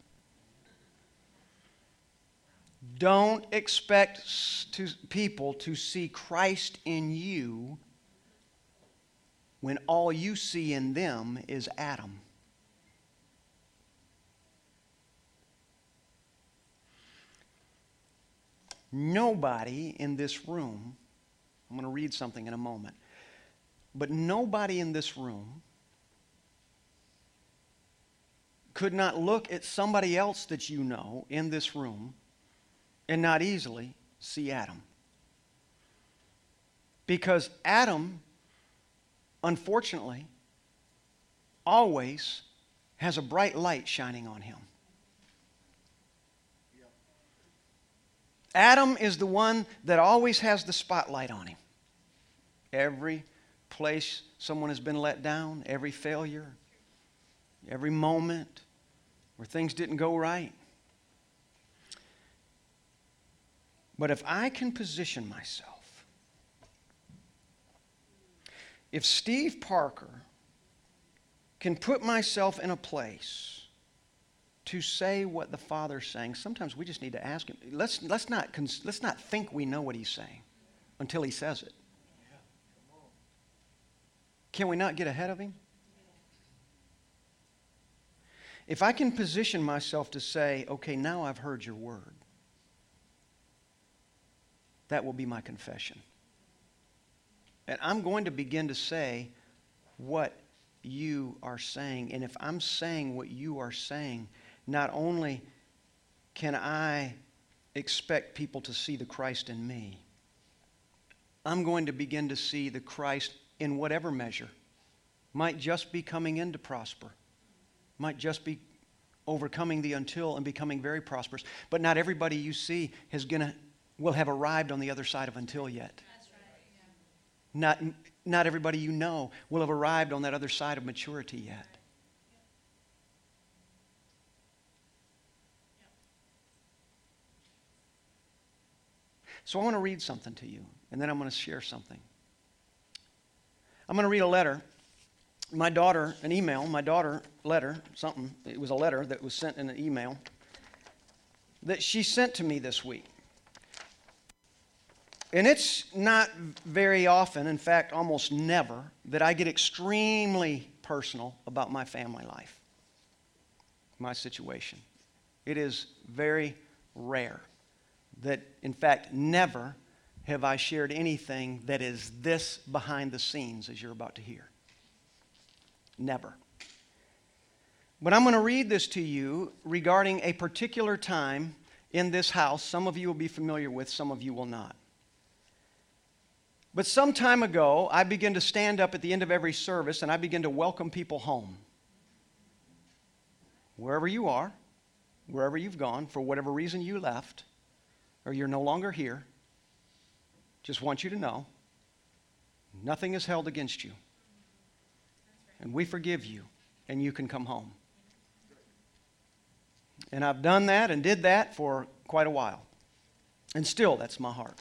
Don't expect to, people to see Christ in you when all you see in them is Adam. Nobody in this room, I'm going to read something in a moment, but nobody in this room could not look at somebody else that you know in this room and not easily see Adam. Because Adam, unfortunately, always has a bright light shining on him. Adam is the one that always has the spotlight on him. Every place someone has been let down, every failure, every moment where things didn't go right. But if I can position myself, if Steve Parker can put myself in a place to say what the Father's saying, sometimes we just need to ask Him. Let's, let's, not, let's not think we know what He's saying until He says it. Can we not get ahead of Him? If I can position myself to say, okay, now I've heard your word, that will be my confession. And I'm going to begin to say what you are saying. And if I'm saying what you are saying, not only can I expect people to see the Christ in me, I'm going to begin to see the Christ in whatever measure. Might just be coming in to prosper, might just be overcoming the until and becoming very prosperous. But not everybody you see is gonna, will have arrived on the other side of until yet. Not, not everybody you know will have arrived on that other side of maturity yet. So I want to read something to you, and then I'm going to share something. I'm going to read a letter. My daughter, an email, my daughter, letter, something. It was a letter that was sent in an email that she sent to me this week. And it's not very often, in fact, almost never, that I get extremely personal about my family life, my situation. It is very rare that, in fact, never have I shared anything that is this behind the scenes as you're about to hear. Never. But I'm going to read this to you regarding a particular time in this house. Some of you will be familiar with, some of you will not. But some time ago, I began to stand up at the end of every service and I began to welcome people home. Wherever you are, wherever you've gone, for whatever reason you left, or you're no longer here, just want you to know nothing is held against you. And we forgive you, and you can come home. And I've done that and did that for quite a while. And still, that's my heart.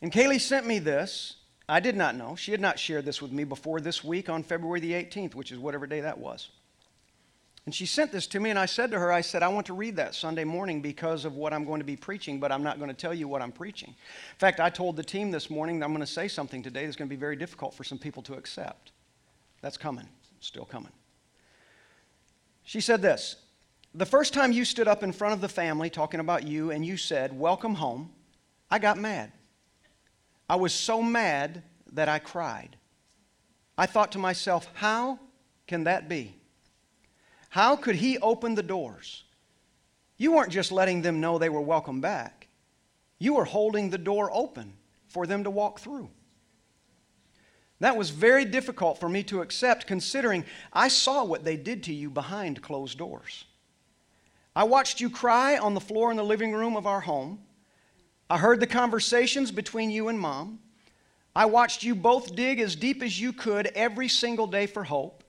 And Kaylee sent me this. I did not know. She had not shared this with me before this week on February the 18th, which is whatever day that was. And she sent this to me, and I said to her, I said, I want to read that Sunday morning because of what I'm going to be preaching, but I'm not going to tell you what I'm preaching. In fact, I told the team this morning that I'm going to say something today that's going to be very difficult for some people to accept. That's coming, still coming. She said this The first time you stood up in front of the family talking about you and you said, Welcome home, I got mad. I was so mad that I cried. I thought to myself, how can that be? How could he open the doors? You weren't just letting them know they were welcome back, you were holding the door open for them to walk through. That was very difficult for me to accept, considering I saw what they did to you behind closed doors. I watched you cry on the floor in the living room of our home. I heard the conversations between you and mom. I watched you both dig as deep as you could every single day for hope.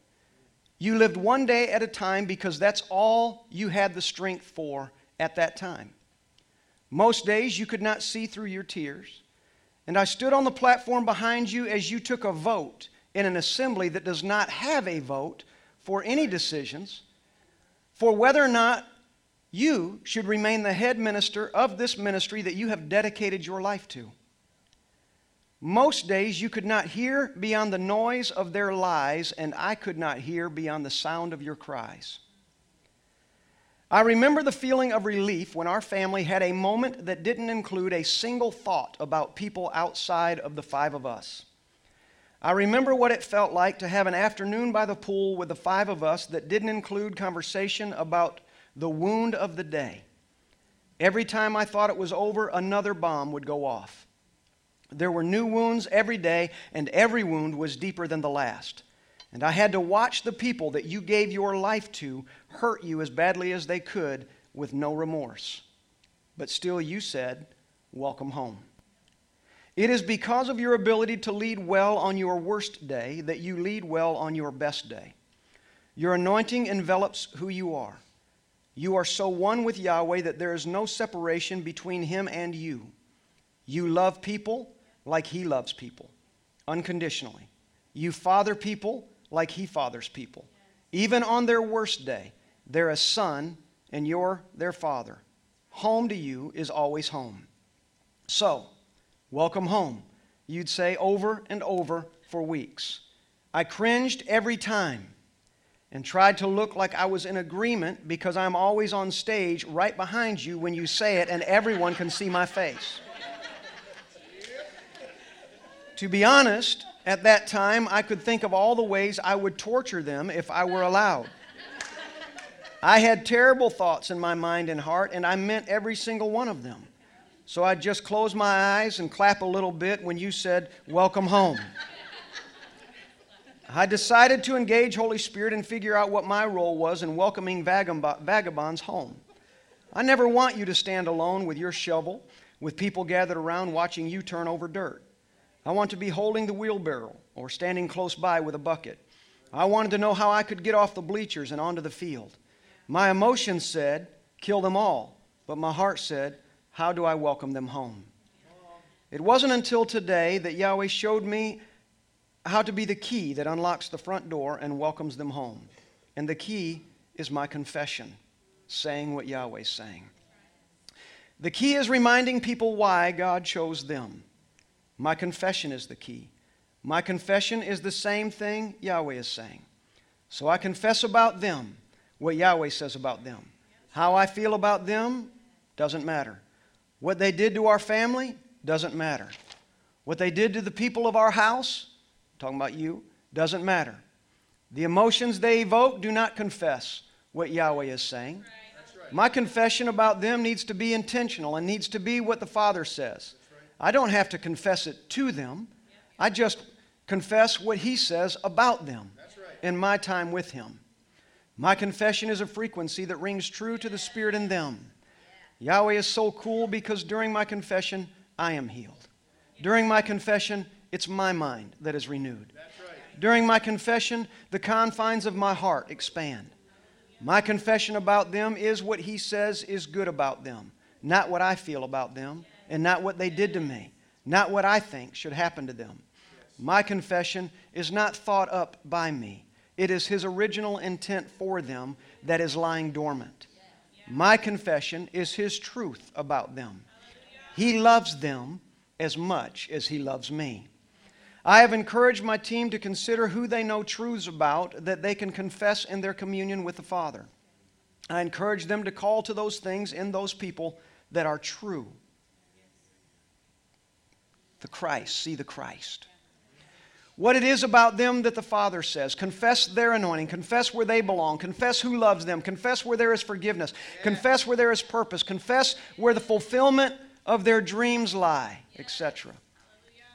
You lived one day at a time because that's all you had the strength for at that time. Most days you could not see through your tears. And I stood on the platform behind you as you took a vote in an assembly that does not have a vote for any decisions for whether or not you should remain the head minister of this ministry that you have dedicated your life to. Most days you could not hear beyond the noise of their lies, and I could not hear beyond the sound of your cries. I remember the feeling of relief when our family had a moment that didn't include a single thought about people outside of the five of us. I remember what it felt like to have an afternoon by the pool with the five of us that didn't include conversation about the wound of the day. Every time I thought it was over, another bomb would go off. There were new wounds every day, and every wound was deeper than the last. And I had to watch the people that you gave your life to hurt you as badly as they could with no remorse. But still, you said, Welcome home. It is because of your ability to lead well on your worst day that you lead well on your best day. Your anointing envelops who you are. You are so one with Yahweh that there is no separation between Him and you. You love people like He loves people, unconditionally. You father people like He fathers people. Even on their worst day, they're a son and you're their father. Home to you is always home. So, welcome home. You'd say over and over for weeks. I cringed every time and tried to look like I was in agreement because I'm always on stage right behind you when you say it and everyone can see my face. To be honest, at that time, I could think of all the ways I would torture them if I were allowed. I had terrible thoughts in my mind and heart, and I meant every single one of them. So I'd just close my eyes and clap a little bit when you said, Welcome home. I decided to engage Holy Spirit and figure out what my role was in welcoming vagabonds home. I never want you to stand alone with your shovel, with people gathered around watching you turn over dirt. I want to be holding the wheelbarrow or standing close by with a bucket. I wanted to know how I could get off the bleachers and onto the field. My emotions said, kill them all. But my heart said, how do I welcome them home? It wasn't until today that Yahweh showed me how to be the key that unlocks the front door and welcomes them home. And the key is my confession, saying what Yahweh's saying. The key is reminding people why God chose them. My confession is the key. My confession is the same thing Yahweh is saying. So I confess about them what Yahweh says about them. How I feel about them doesn't matter. What they did to our family doesn't matter. What they did to the people of our house, talking about you, doesn't matter. The emotions they evoke do not confess what Yahweh is saying. My confession about them needs to be intentional and needs to be what the Father says. I don't have to confess it to them. I just confess what He says about them in my time with Him. My confession is a frequency that rings true to the Spirit in them. Yahweh is so cool because during my confession, I am healed. During my confession, it's my mind that is renewed. During my confession, the confines of my heart expand. My confession about them is what He says is good about them, not what I feel about them, and not what they did to me, not what I think should happen to them. My confession is not thought up by me, it is His original intent for them that is lying dormant. My confession is His truth about them. He loves them as much as He loves me. I have encouraged my team to consider who they know truths about that they can confess in their communion with the Father. I encourage them to call to those things in those people that are true. The Christ, see the Christ. What it is about them that the Father says. Confess their anointing. Confess where they belong. Confess who loves them. Confess where there is forgiveness. Confess where there is purpose. Confess where the fulfillment of their dreams lie, etc.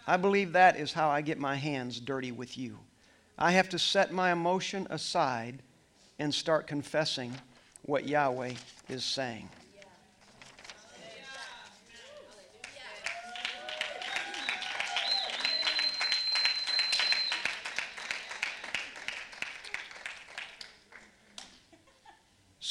I believe that is how I get my hands dirty with you. I have to set my emotion aside and start confessing what Yahweh is saying.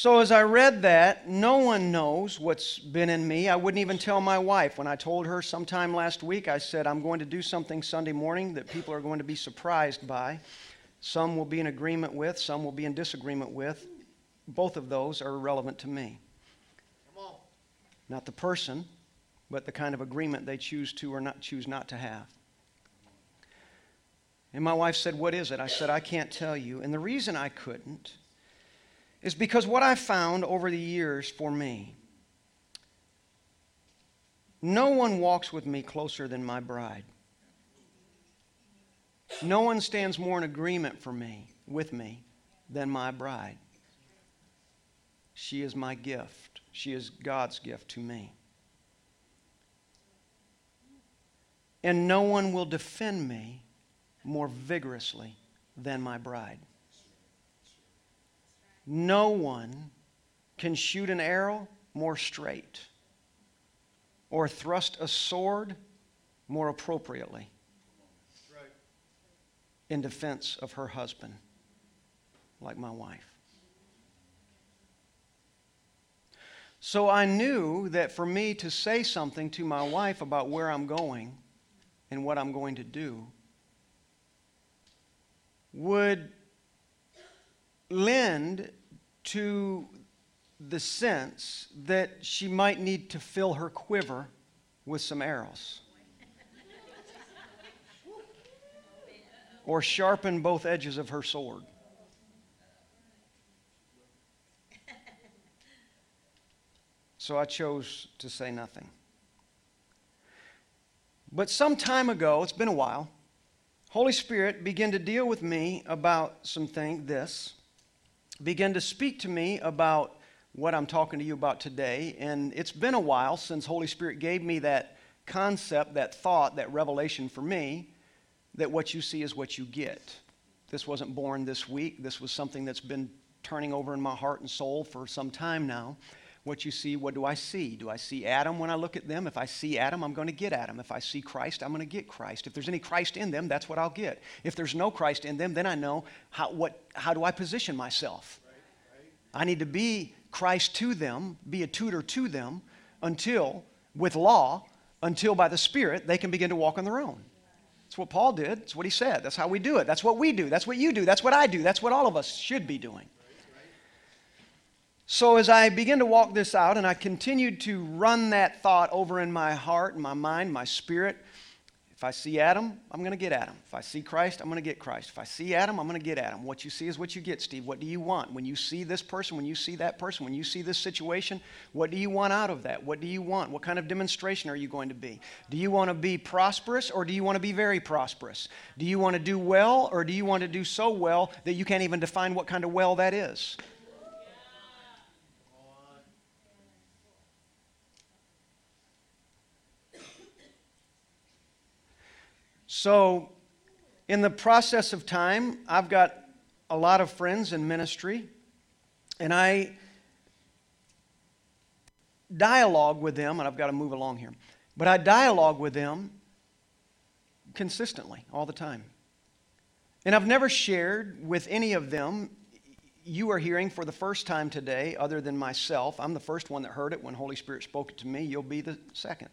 So, as I read that, no one knows what's been in me. I wouldn't even tell my wife. When I told her sometime last week, I said, I'm going to do something Sunday morning that people are going to be surprised by. Some will be in agreement with, some will be in disagreement with. Both of those are irrelevant to me. Not the person, but the kind of agreement they choose to or not choose not to have. And my wife said, What is it? I said, I can't tell you. And the reason I couldn't is because what I found over the years for me, no one walks with me closer than my bride. No one stands more in agreement for me, with me, than my bride. She is my gift. She is God's gift to me. And no one will defend me more vigorously than my bride. No one can shoot an arrow more straight or thrust a sword more appropriately in defense of her husband, like my wife. So I knew that for me to say something to my wife about where I'm going and what I'm going to do would lend to the sense that she might need to fill her quiver with some arrows. or sharpen both edges of her sword. So I chose to say nothing. But some time ago, it's been a while, Holy Spirit began to deal with me about something, this began to speak to me about what I'm talking to you about today. And it's been a while since Holy Spirit gave me that concept, that thought, that revelation for me that what you see is what you get. This wasn't born this week. This was something that's been turning over in my heart and soul for some time now what you see, what do I see? Do I see Adam when I look at them? If I see Adam, I'm going to get Adam. If I see Christ, I'm going to get Christ. If there's any Christ in them, that's what I'll get. If there's no Christ in them, then I know how, what, how do I position myself? I need to be Christ to them, be a tutor to them until, with law, until by the Spirit they can begin to walk on their own. That's what Paul did. That's what he said. That's how we do it. That's what we do. That's what you do. That's what I do. That's what all of us should be doing. So, as I began to walk this out and I continued to run that thought over in my heart, my mind, my spirit, If I see Adam, I'm going to get Adam. If I see Christ, I'm going to get Christ. If I see Adam, I'm going to get Adam. What you see is what you get, Steve. What do you want? When you see this person, when you see that person, when you see this situation, what do you want out of that? What do you want? What kind of demonstration are you going to be? Do you want to be prosperous or do you want to be very prosperous? Do you want to do well or do you want to do so well that you can't even define what kind of well that is? So, in the process of time, I've got a lot of friends in ministry, and I dialogue with them, and I've got to move along here, but I dialogue with them consistently all the time. And I've never shared with any of them. You are hearing for the first time today, other than myself. I'm the first one that heard it when Holy Spirit spoke it to me. You'll be the second.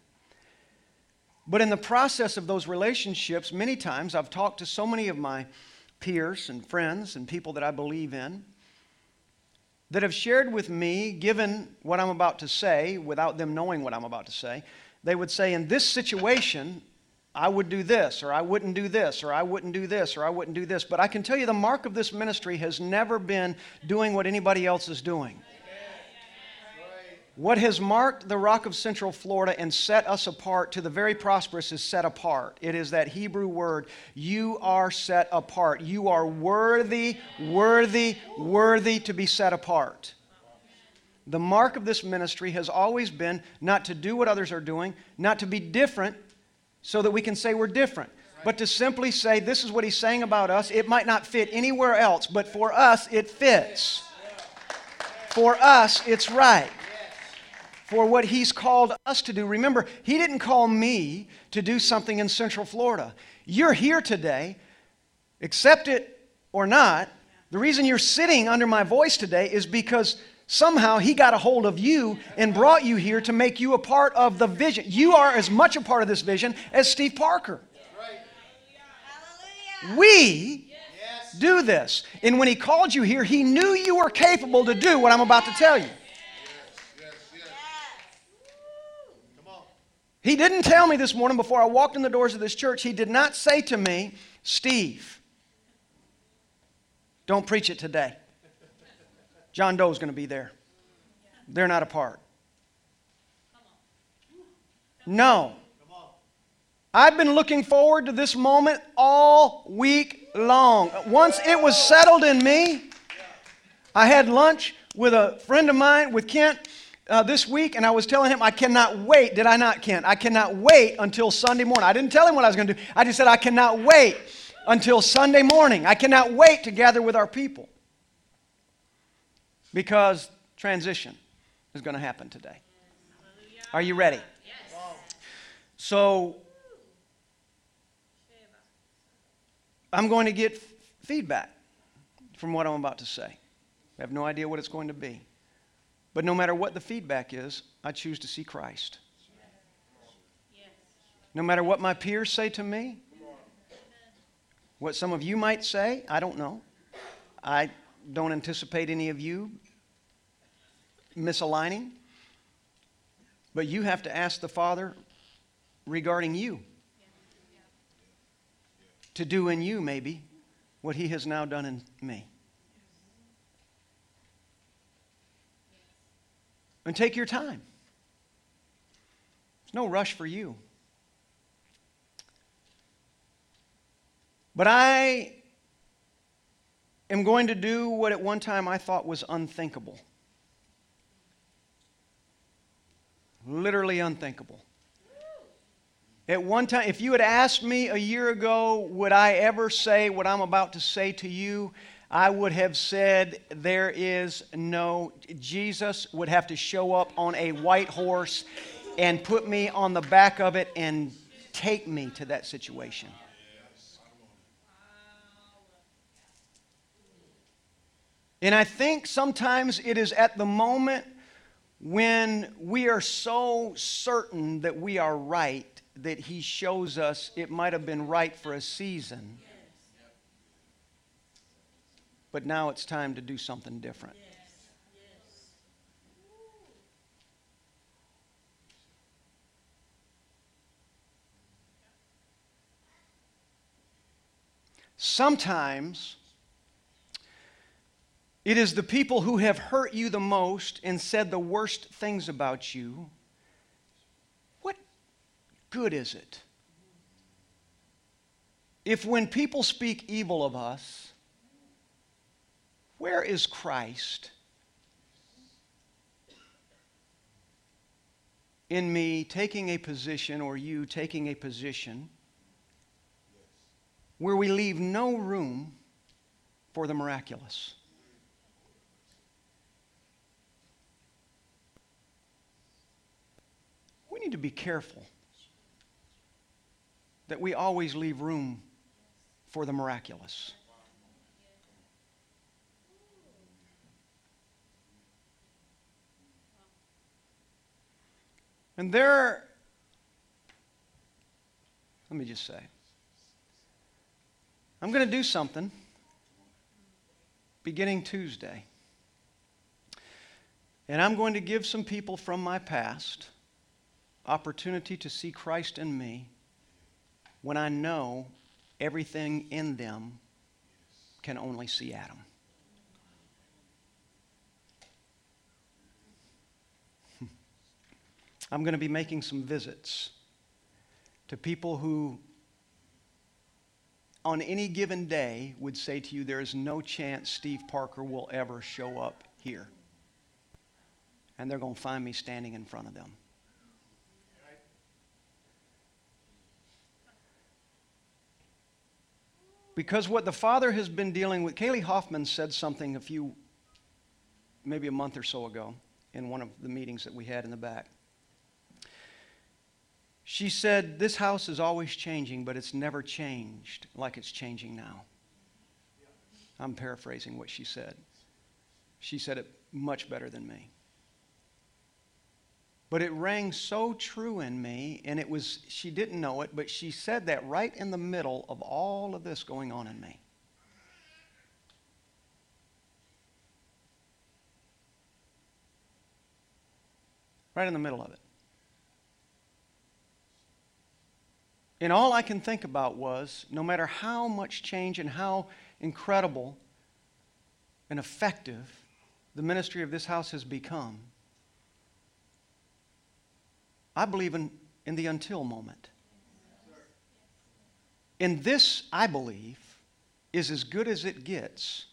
But in the process of those relationships, many times I've talked to so many of my peers and friends and people that I believe in that have shared with me, given what I'm about to say, without them knowing what I'm about to say, they would say, In this situation, I would do this, or I wouldn't do this, or I wouldn't do this, or I wouldn't do this. But I can tell you the mark of this ministry has never been doing what anybody else is doing. What has marked the rock of Central Florida and set us apart to the very prosperous is set apart. It is that Hebrew word, you are set apart. You are worthy, worthy, worthy to be set apart. The mark of this ministry has always been not to do what others are doing, not to be different so that we can say we're different, but to simply say, this is what he's saying about us. It might not fit anywhere else, but for us, it fits. For us, it's right for what He's called us to do. Remember, He didn't call me to do something in Central Florida. You're here today, accept it or not. The reason you're sitting under my voice today is because somehow He got a hold of you and brought you here to make you a part of the vision. You are as much a part of this vision as Steve Parker. We do this. And when He called you here, He knew you were capable to do what I'm about to tell you. He didn't tell me this morning before I walked in the doors of this church, he did not say to me, Steve, don't preach it today. John Doe's going to be there. They're not apart. No. I've been looking forward to this moment all week long. Once it was settled in me, I had lunch with a friend of mine, with Kent, uh, this week, and I was telling him, I cannot wait. Did I not, Kent? I cannot wait until Sunday morning. I didn't tell him what I was going to do. I just said, I cannot wait until Sunday morning. I cannot wait to gather with our people. Because transition is going to happen today. Are you ready? Yes. So, I'm going to get feedback from what I'm about to say. I have no idea what it's going to be. But no matter what the feedback is, I choose to see Christ. No matter what my peers say to me, what some of you might say, I don't know. I don't anticipate any of you misaligning. But you have to ask the Father regarding you to do in you, maybe, what He has now done in me. And take your time. There's no rush for you. But I am going to do what at one time I thought was unthinkable. Literally unthinkable. At one time, if you had asked me a year ago, would I ever say what I'm about to say to you? I would have said, There is no, Jesus would have to show up on a white horse and put me on the back of it and take me to that situation. And I think sometimes it is at the moment when we are so certain that we are right that He shows us it might have been right for a season but now it's time to do something different. Sometimes it is the people who have hurt you the most and said the worst things about you. What good is it if when people speak evil of us, where is Christ in me taking a position or you taking a position where we leave no room for the miraculous? We need to be careful that we always leave room for the miraculous. And there, let me just say, I'm going to do something beginning Tuesday. And I'm going to give some people from my past opportunity to see Christ in me when I know everything in them can only see Adam. I'm going to be making some visits to people who, on any given day, would say to you, There is no chance Steve Parker will ever show up here. And they're going to find me standing in front of them. Because what the Father has been dealing with, Kaylee Hoffman said something a few, maybe a month or so ago in one of the meetings that we had in the back. She said, This house is always changing, but it's never changed like it's changing now. I'm paraphrasing what she said. She said it much better than me. But it rang so true in me, and it was, she didn't know it, but she said that right in the middle of all of this going on in me. Right in the middle of it. And all I can think about was no matter how much change and how incredible and effective the ministry of this house has become, I believe in, in the until moment. And this, I believe, is as good as it gets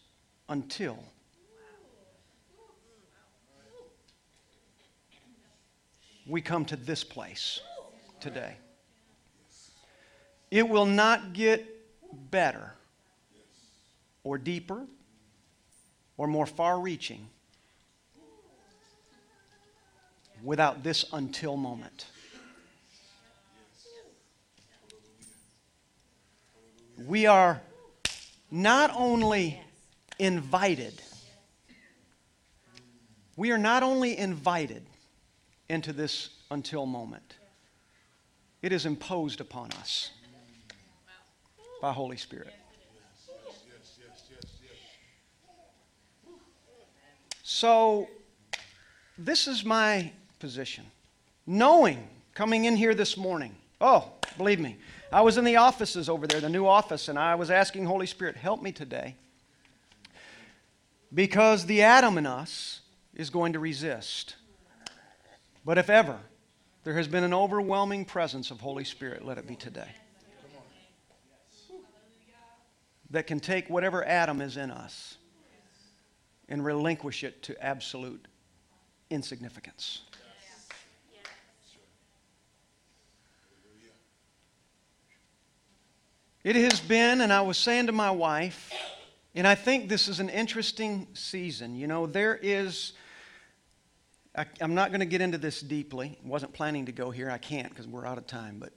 until we come to this place today. It will not get better or deeper or more far reaching without this until moment. We are not only invited, we are not only invited into this until moment, it is imposed upon us by Holy Spirit. So, this is my position. Knowing, coming in here this morning, oh, believe me, I was in the offices over there, the new office, and I was asking Holy Spirit, help me today. Because the Adam in us is going to resist. But if ever there has been an overwhelming presence of Holy Spirit, let it be today. That can take whatever Adam is in us and relinquish it to absolute insignificance. It has been, and I was saying to my wife, and I think this is an interesting season. You know, there is, I, am not going to get into this deeply. Wasn't planning to go here. I can't because we're out of time. But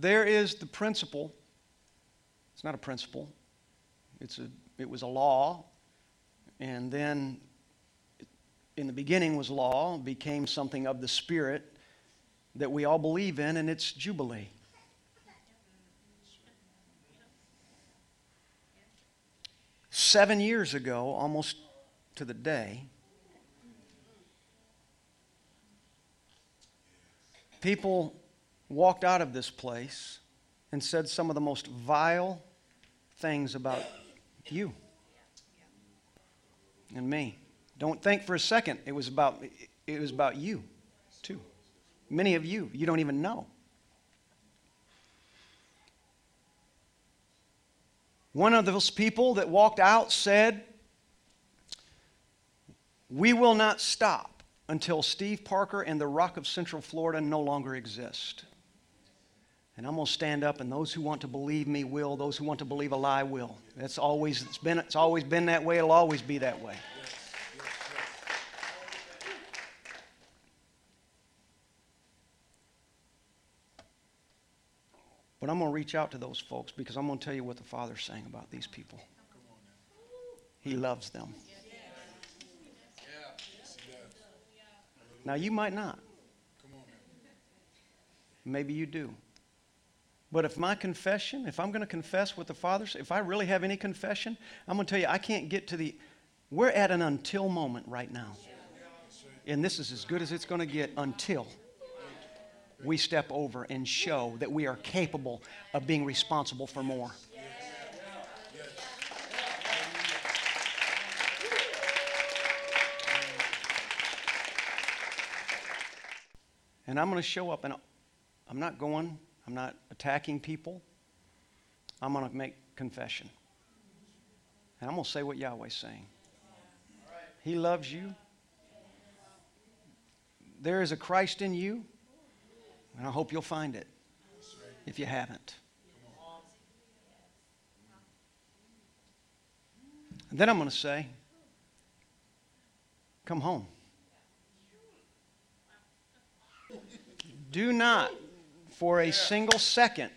there is the principle. It's not a principle, it's a, it was a law. And then in the beginning was law, became something of the Spirit that we all believe in, and it's Jubilee. Seven years ago, almost to the day, people walked out of this place and said some of the most vile things about you and me. Don't think for a second it was about it was about you too. Many of you you don't even know. One of those people that walked out said, We will not stop until Steve Parker and the Rock of Central Florida no longer exist. And I'm going to stand up, and those who want to believe me will. Those who want to believe a lie will. That's always, it's, been, it's always been that way. It'll always be that way. But I'm going to reach out to those folks because I'm going to tell you what the Father's saying about these people. He loves them. Now, you might not. Maybe you do. But if my confession, if I'm going to confess what the Father if I really have any confession, I'm going to tell you, I can't get to the, we're at an until moment right now. And this is as good as it's going to get until we step over and show that we are capable of being responsible for more. And I'm going to show up, and I'm not going, I'm not attacking people. I'm going to make confession. And I'm going to say what Yahweh's saying. He loves you. There is a Christ in you. And I hope you'll find it if you haven't. And then I'm going to say, come home. Do not, for a single second,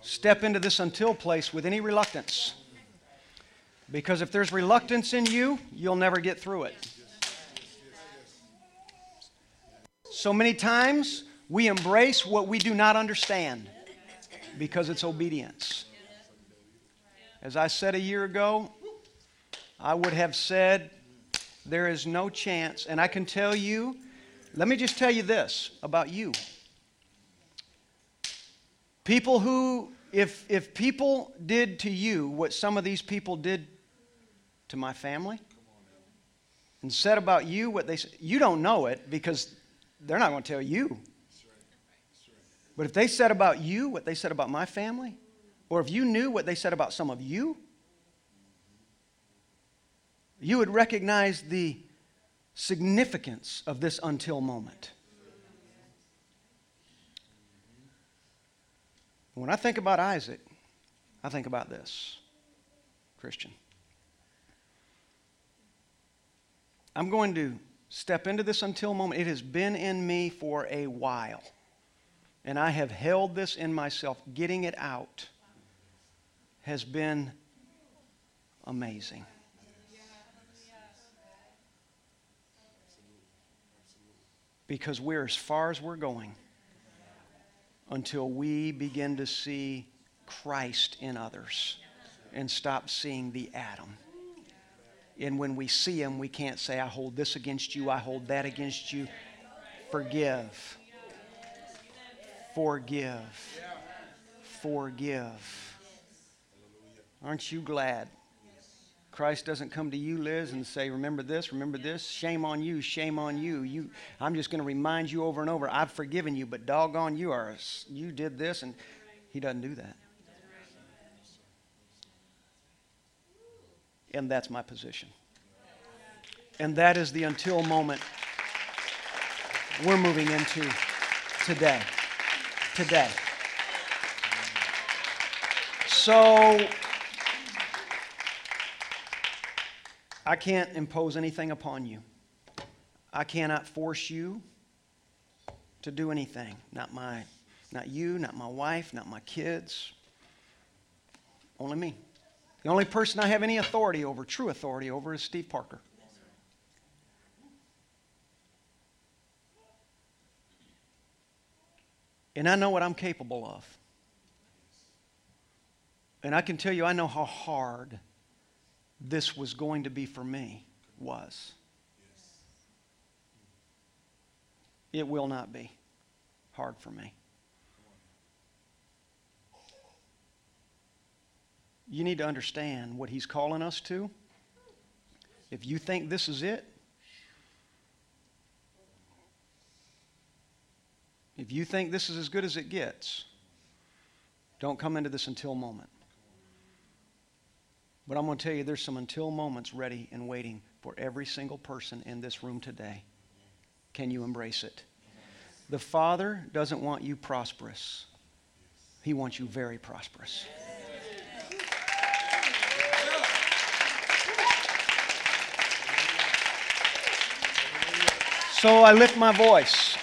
step into this until place with any reluctance. Because if there's reluctance in you, you'll never get through it. So many times we embrace what we do not understand because it's obedience. As I said a year ago, I would have said, There is no chance. And I can tell you, let me just tell you this about you. People who, if, if people did to you what some of these people did to my family, and said about you what they said, you don't know it because they're not going to tell you. But if they said about you what they said about my family, or if you knew what they said about some of you, you would recognize the significance of this until moment. When I think about Isaac, I think about this Christian. I'm going to step into this until moment. It has been in me for a while. And I have held this in myself. Getting it out has been amazing. Because we're as far as we're going until we begin to see Christ in others and stop seeing the Adam. And when we see him, we can't say, I hold this against you, I hold that against you. Forgive. Forgive. Forgive. Aren't you glad? Christ doesn't come to you, Liz, and say, Remember this, remember this. Shame on you, shame on you. you I'm just going to remind you over and over, I've forgiven you, but doggone you are you did this, and he doesn't do that. And that's my position. And that is the until moment we're moving into today. Today. So, I can't impose anything upon you. I cannot force you to do anything. Not my not you, not my wife, not my kids. Only me. The only person I have any authority over, true authority over, is Steve Parker. And I know what I'm capable of. And I can tell you, I know how hard this was going to be for me was. It will not be hard for me. You need to understand what he's calling us to. If you think this is it, if you think this is as good as it gets, don't come into this until moment. But I'm going to tell you there's some until moments ready and waiting for every single person in this room today. Can you embrace it? The Father doesn't want you prosperous, He wants you very prosperous. So I lift my voice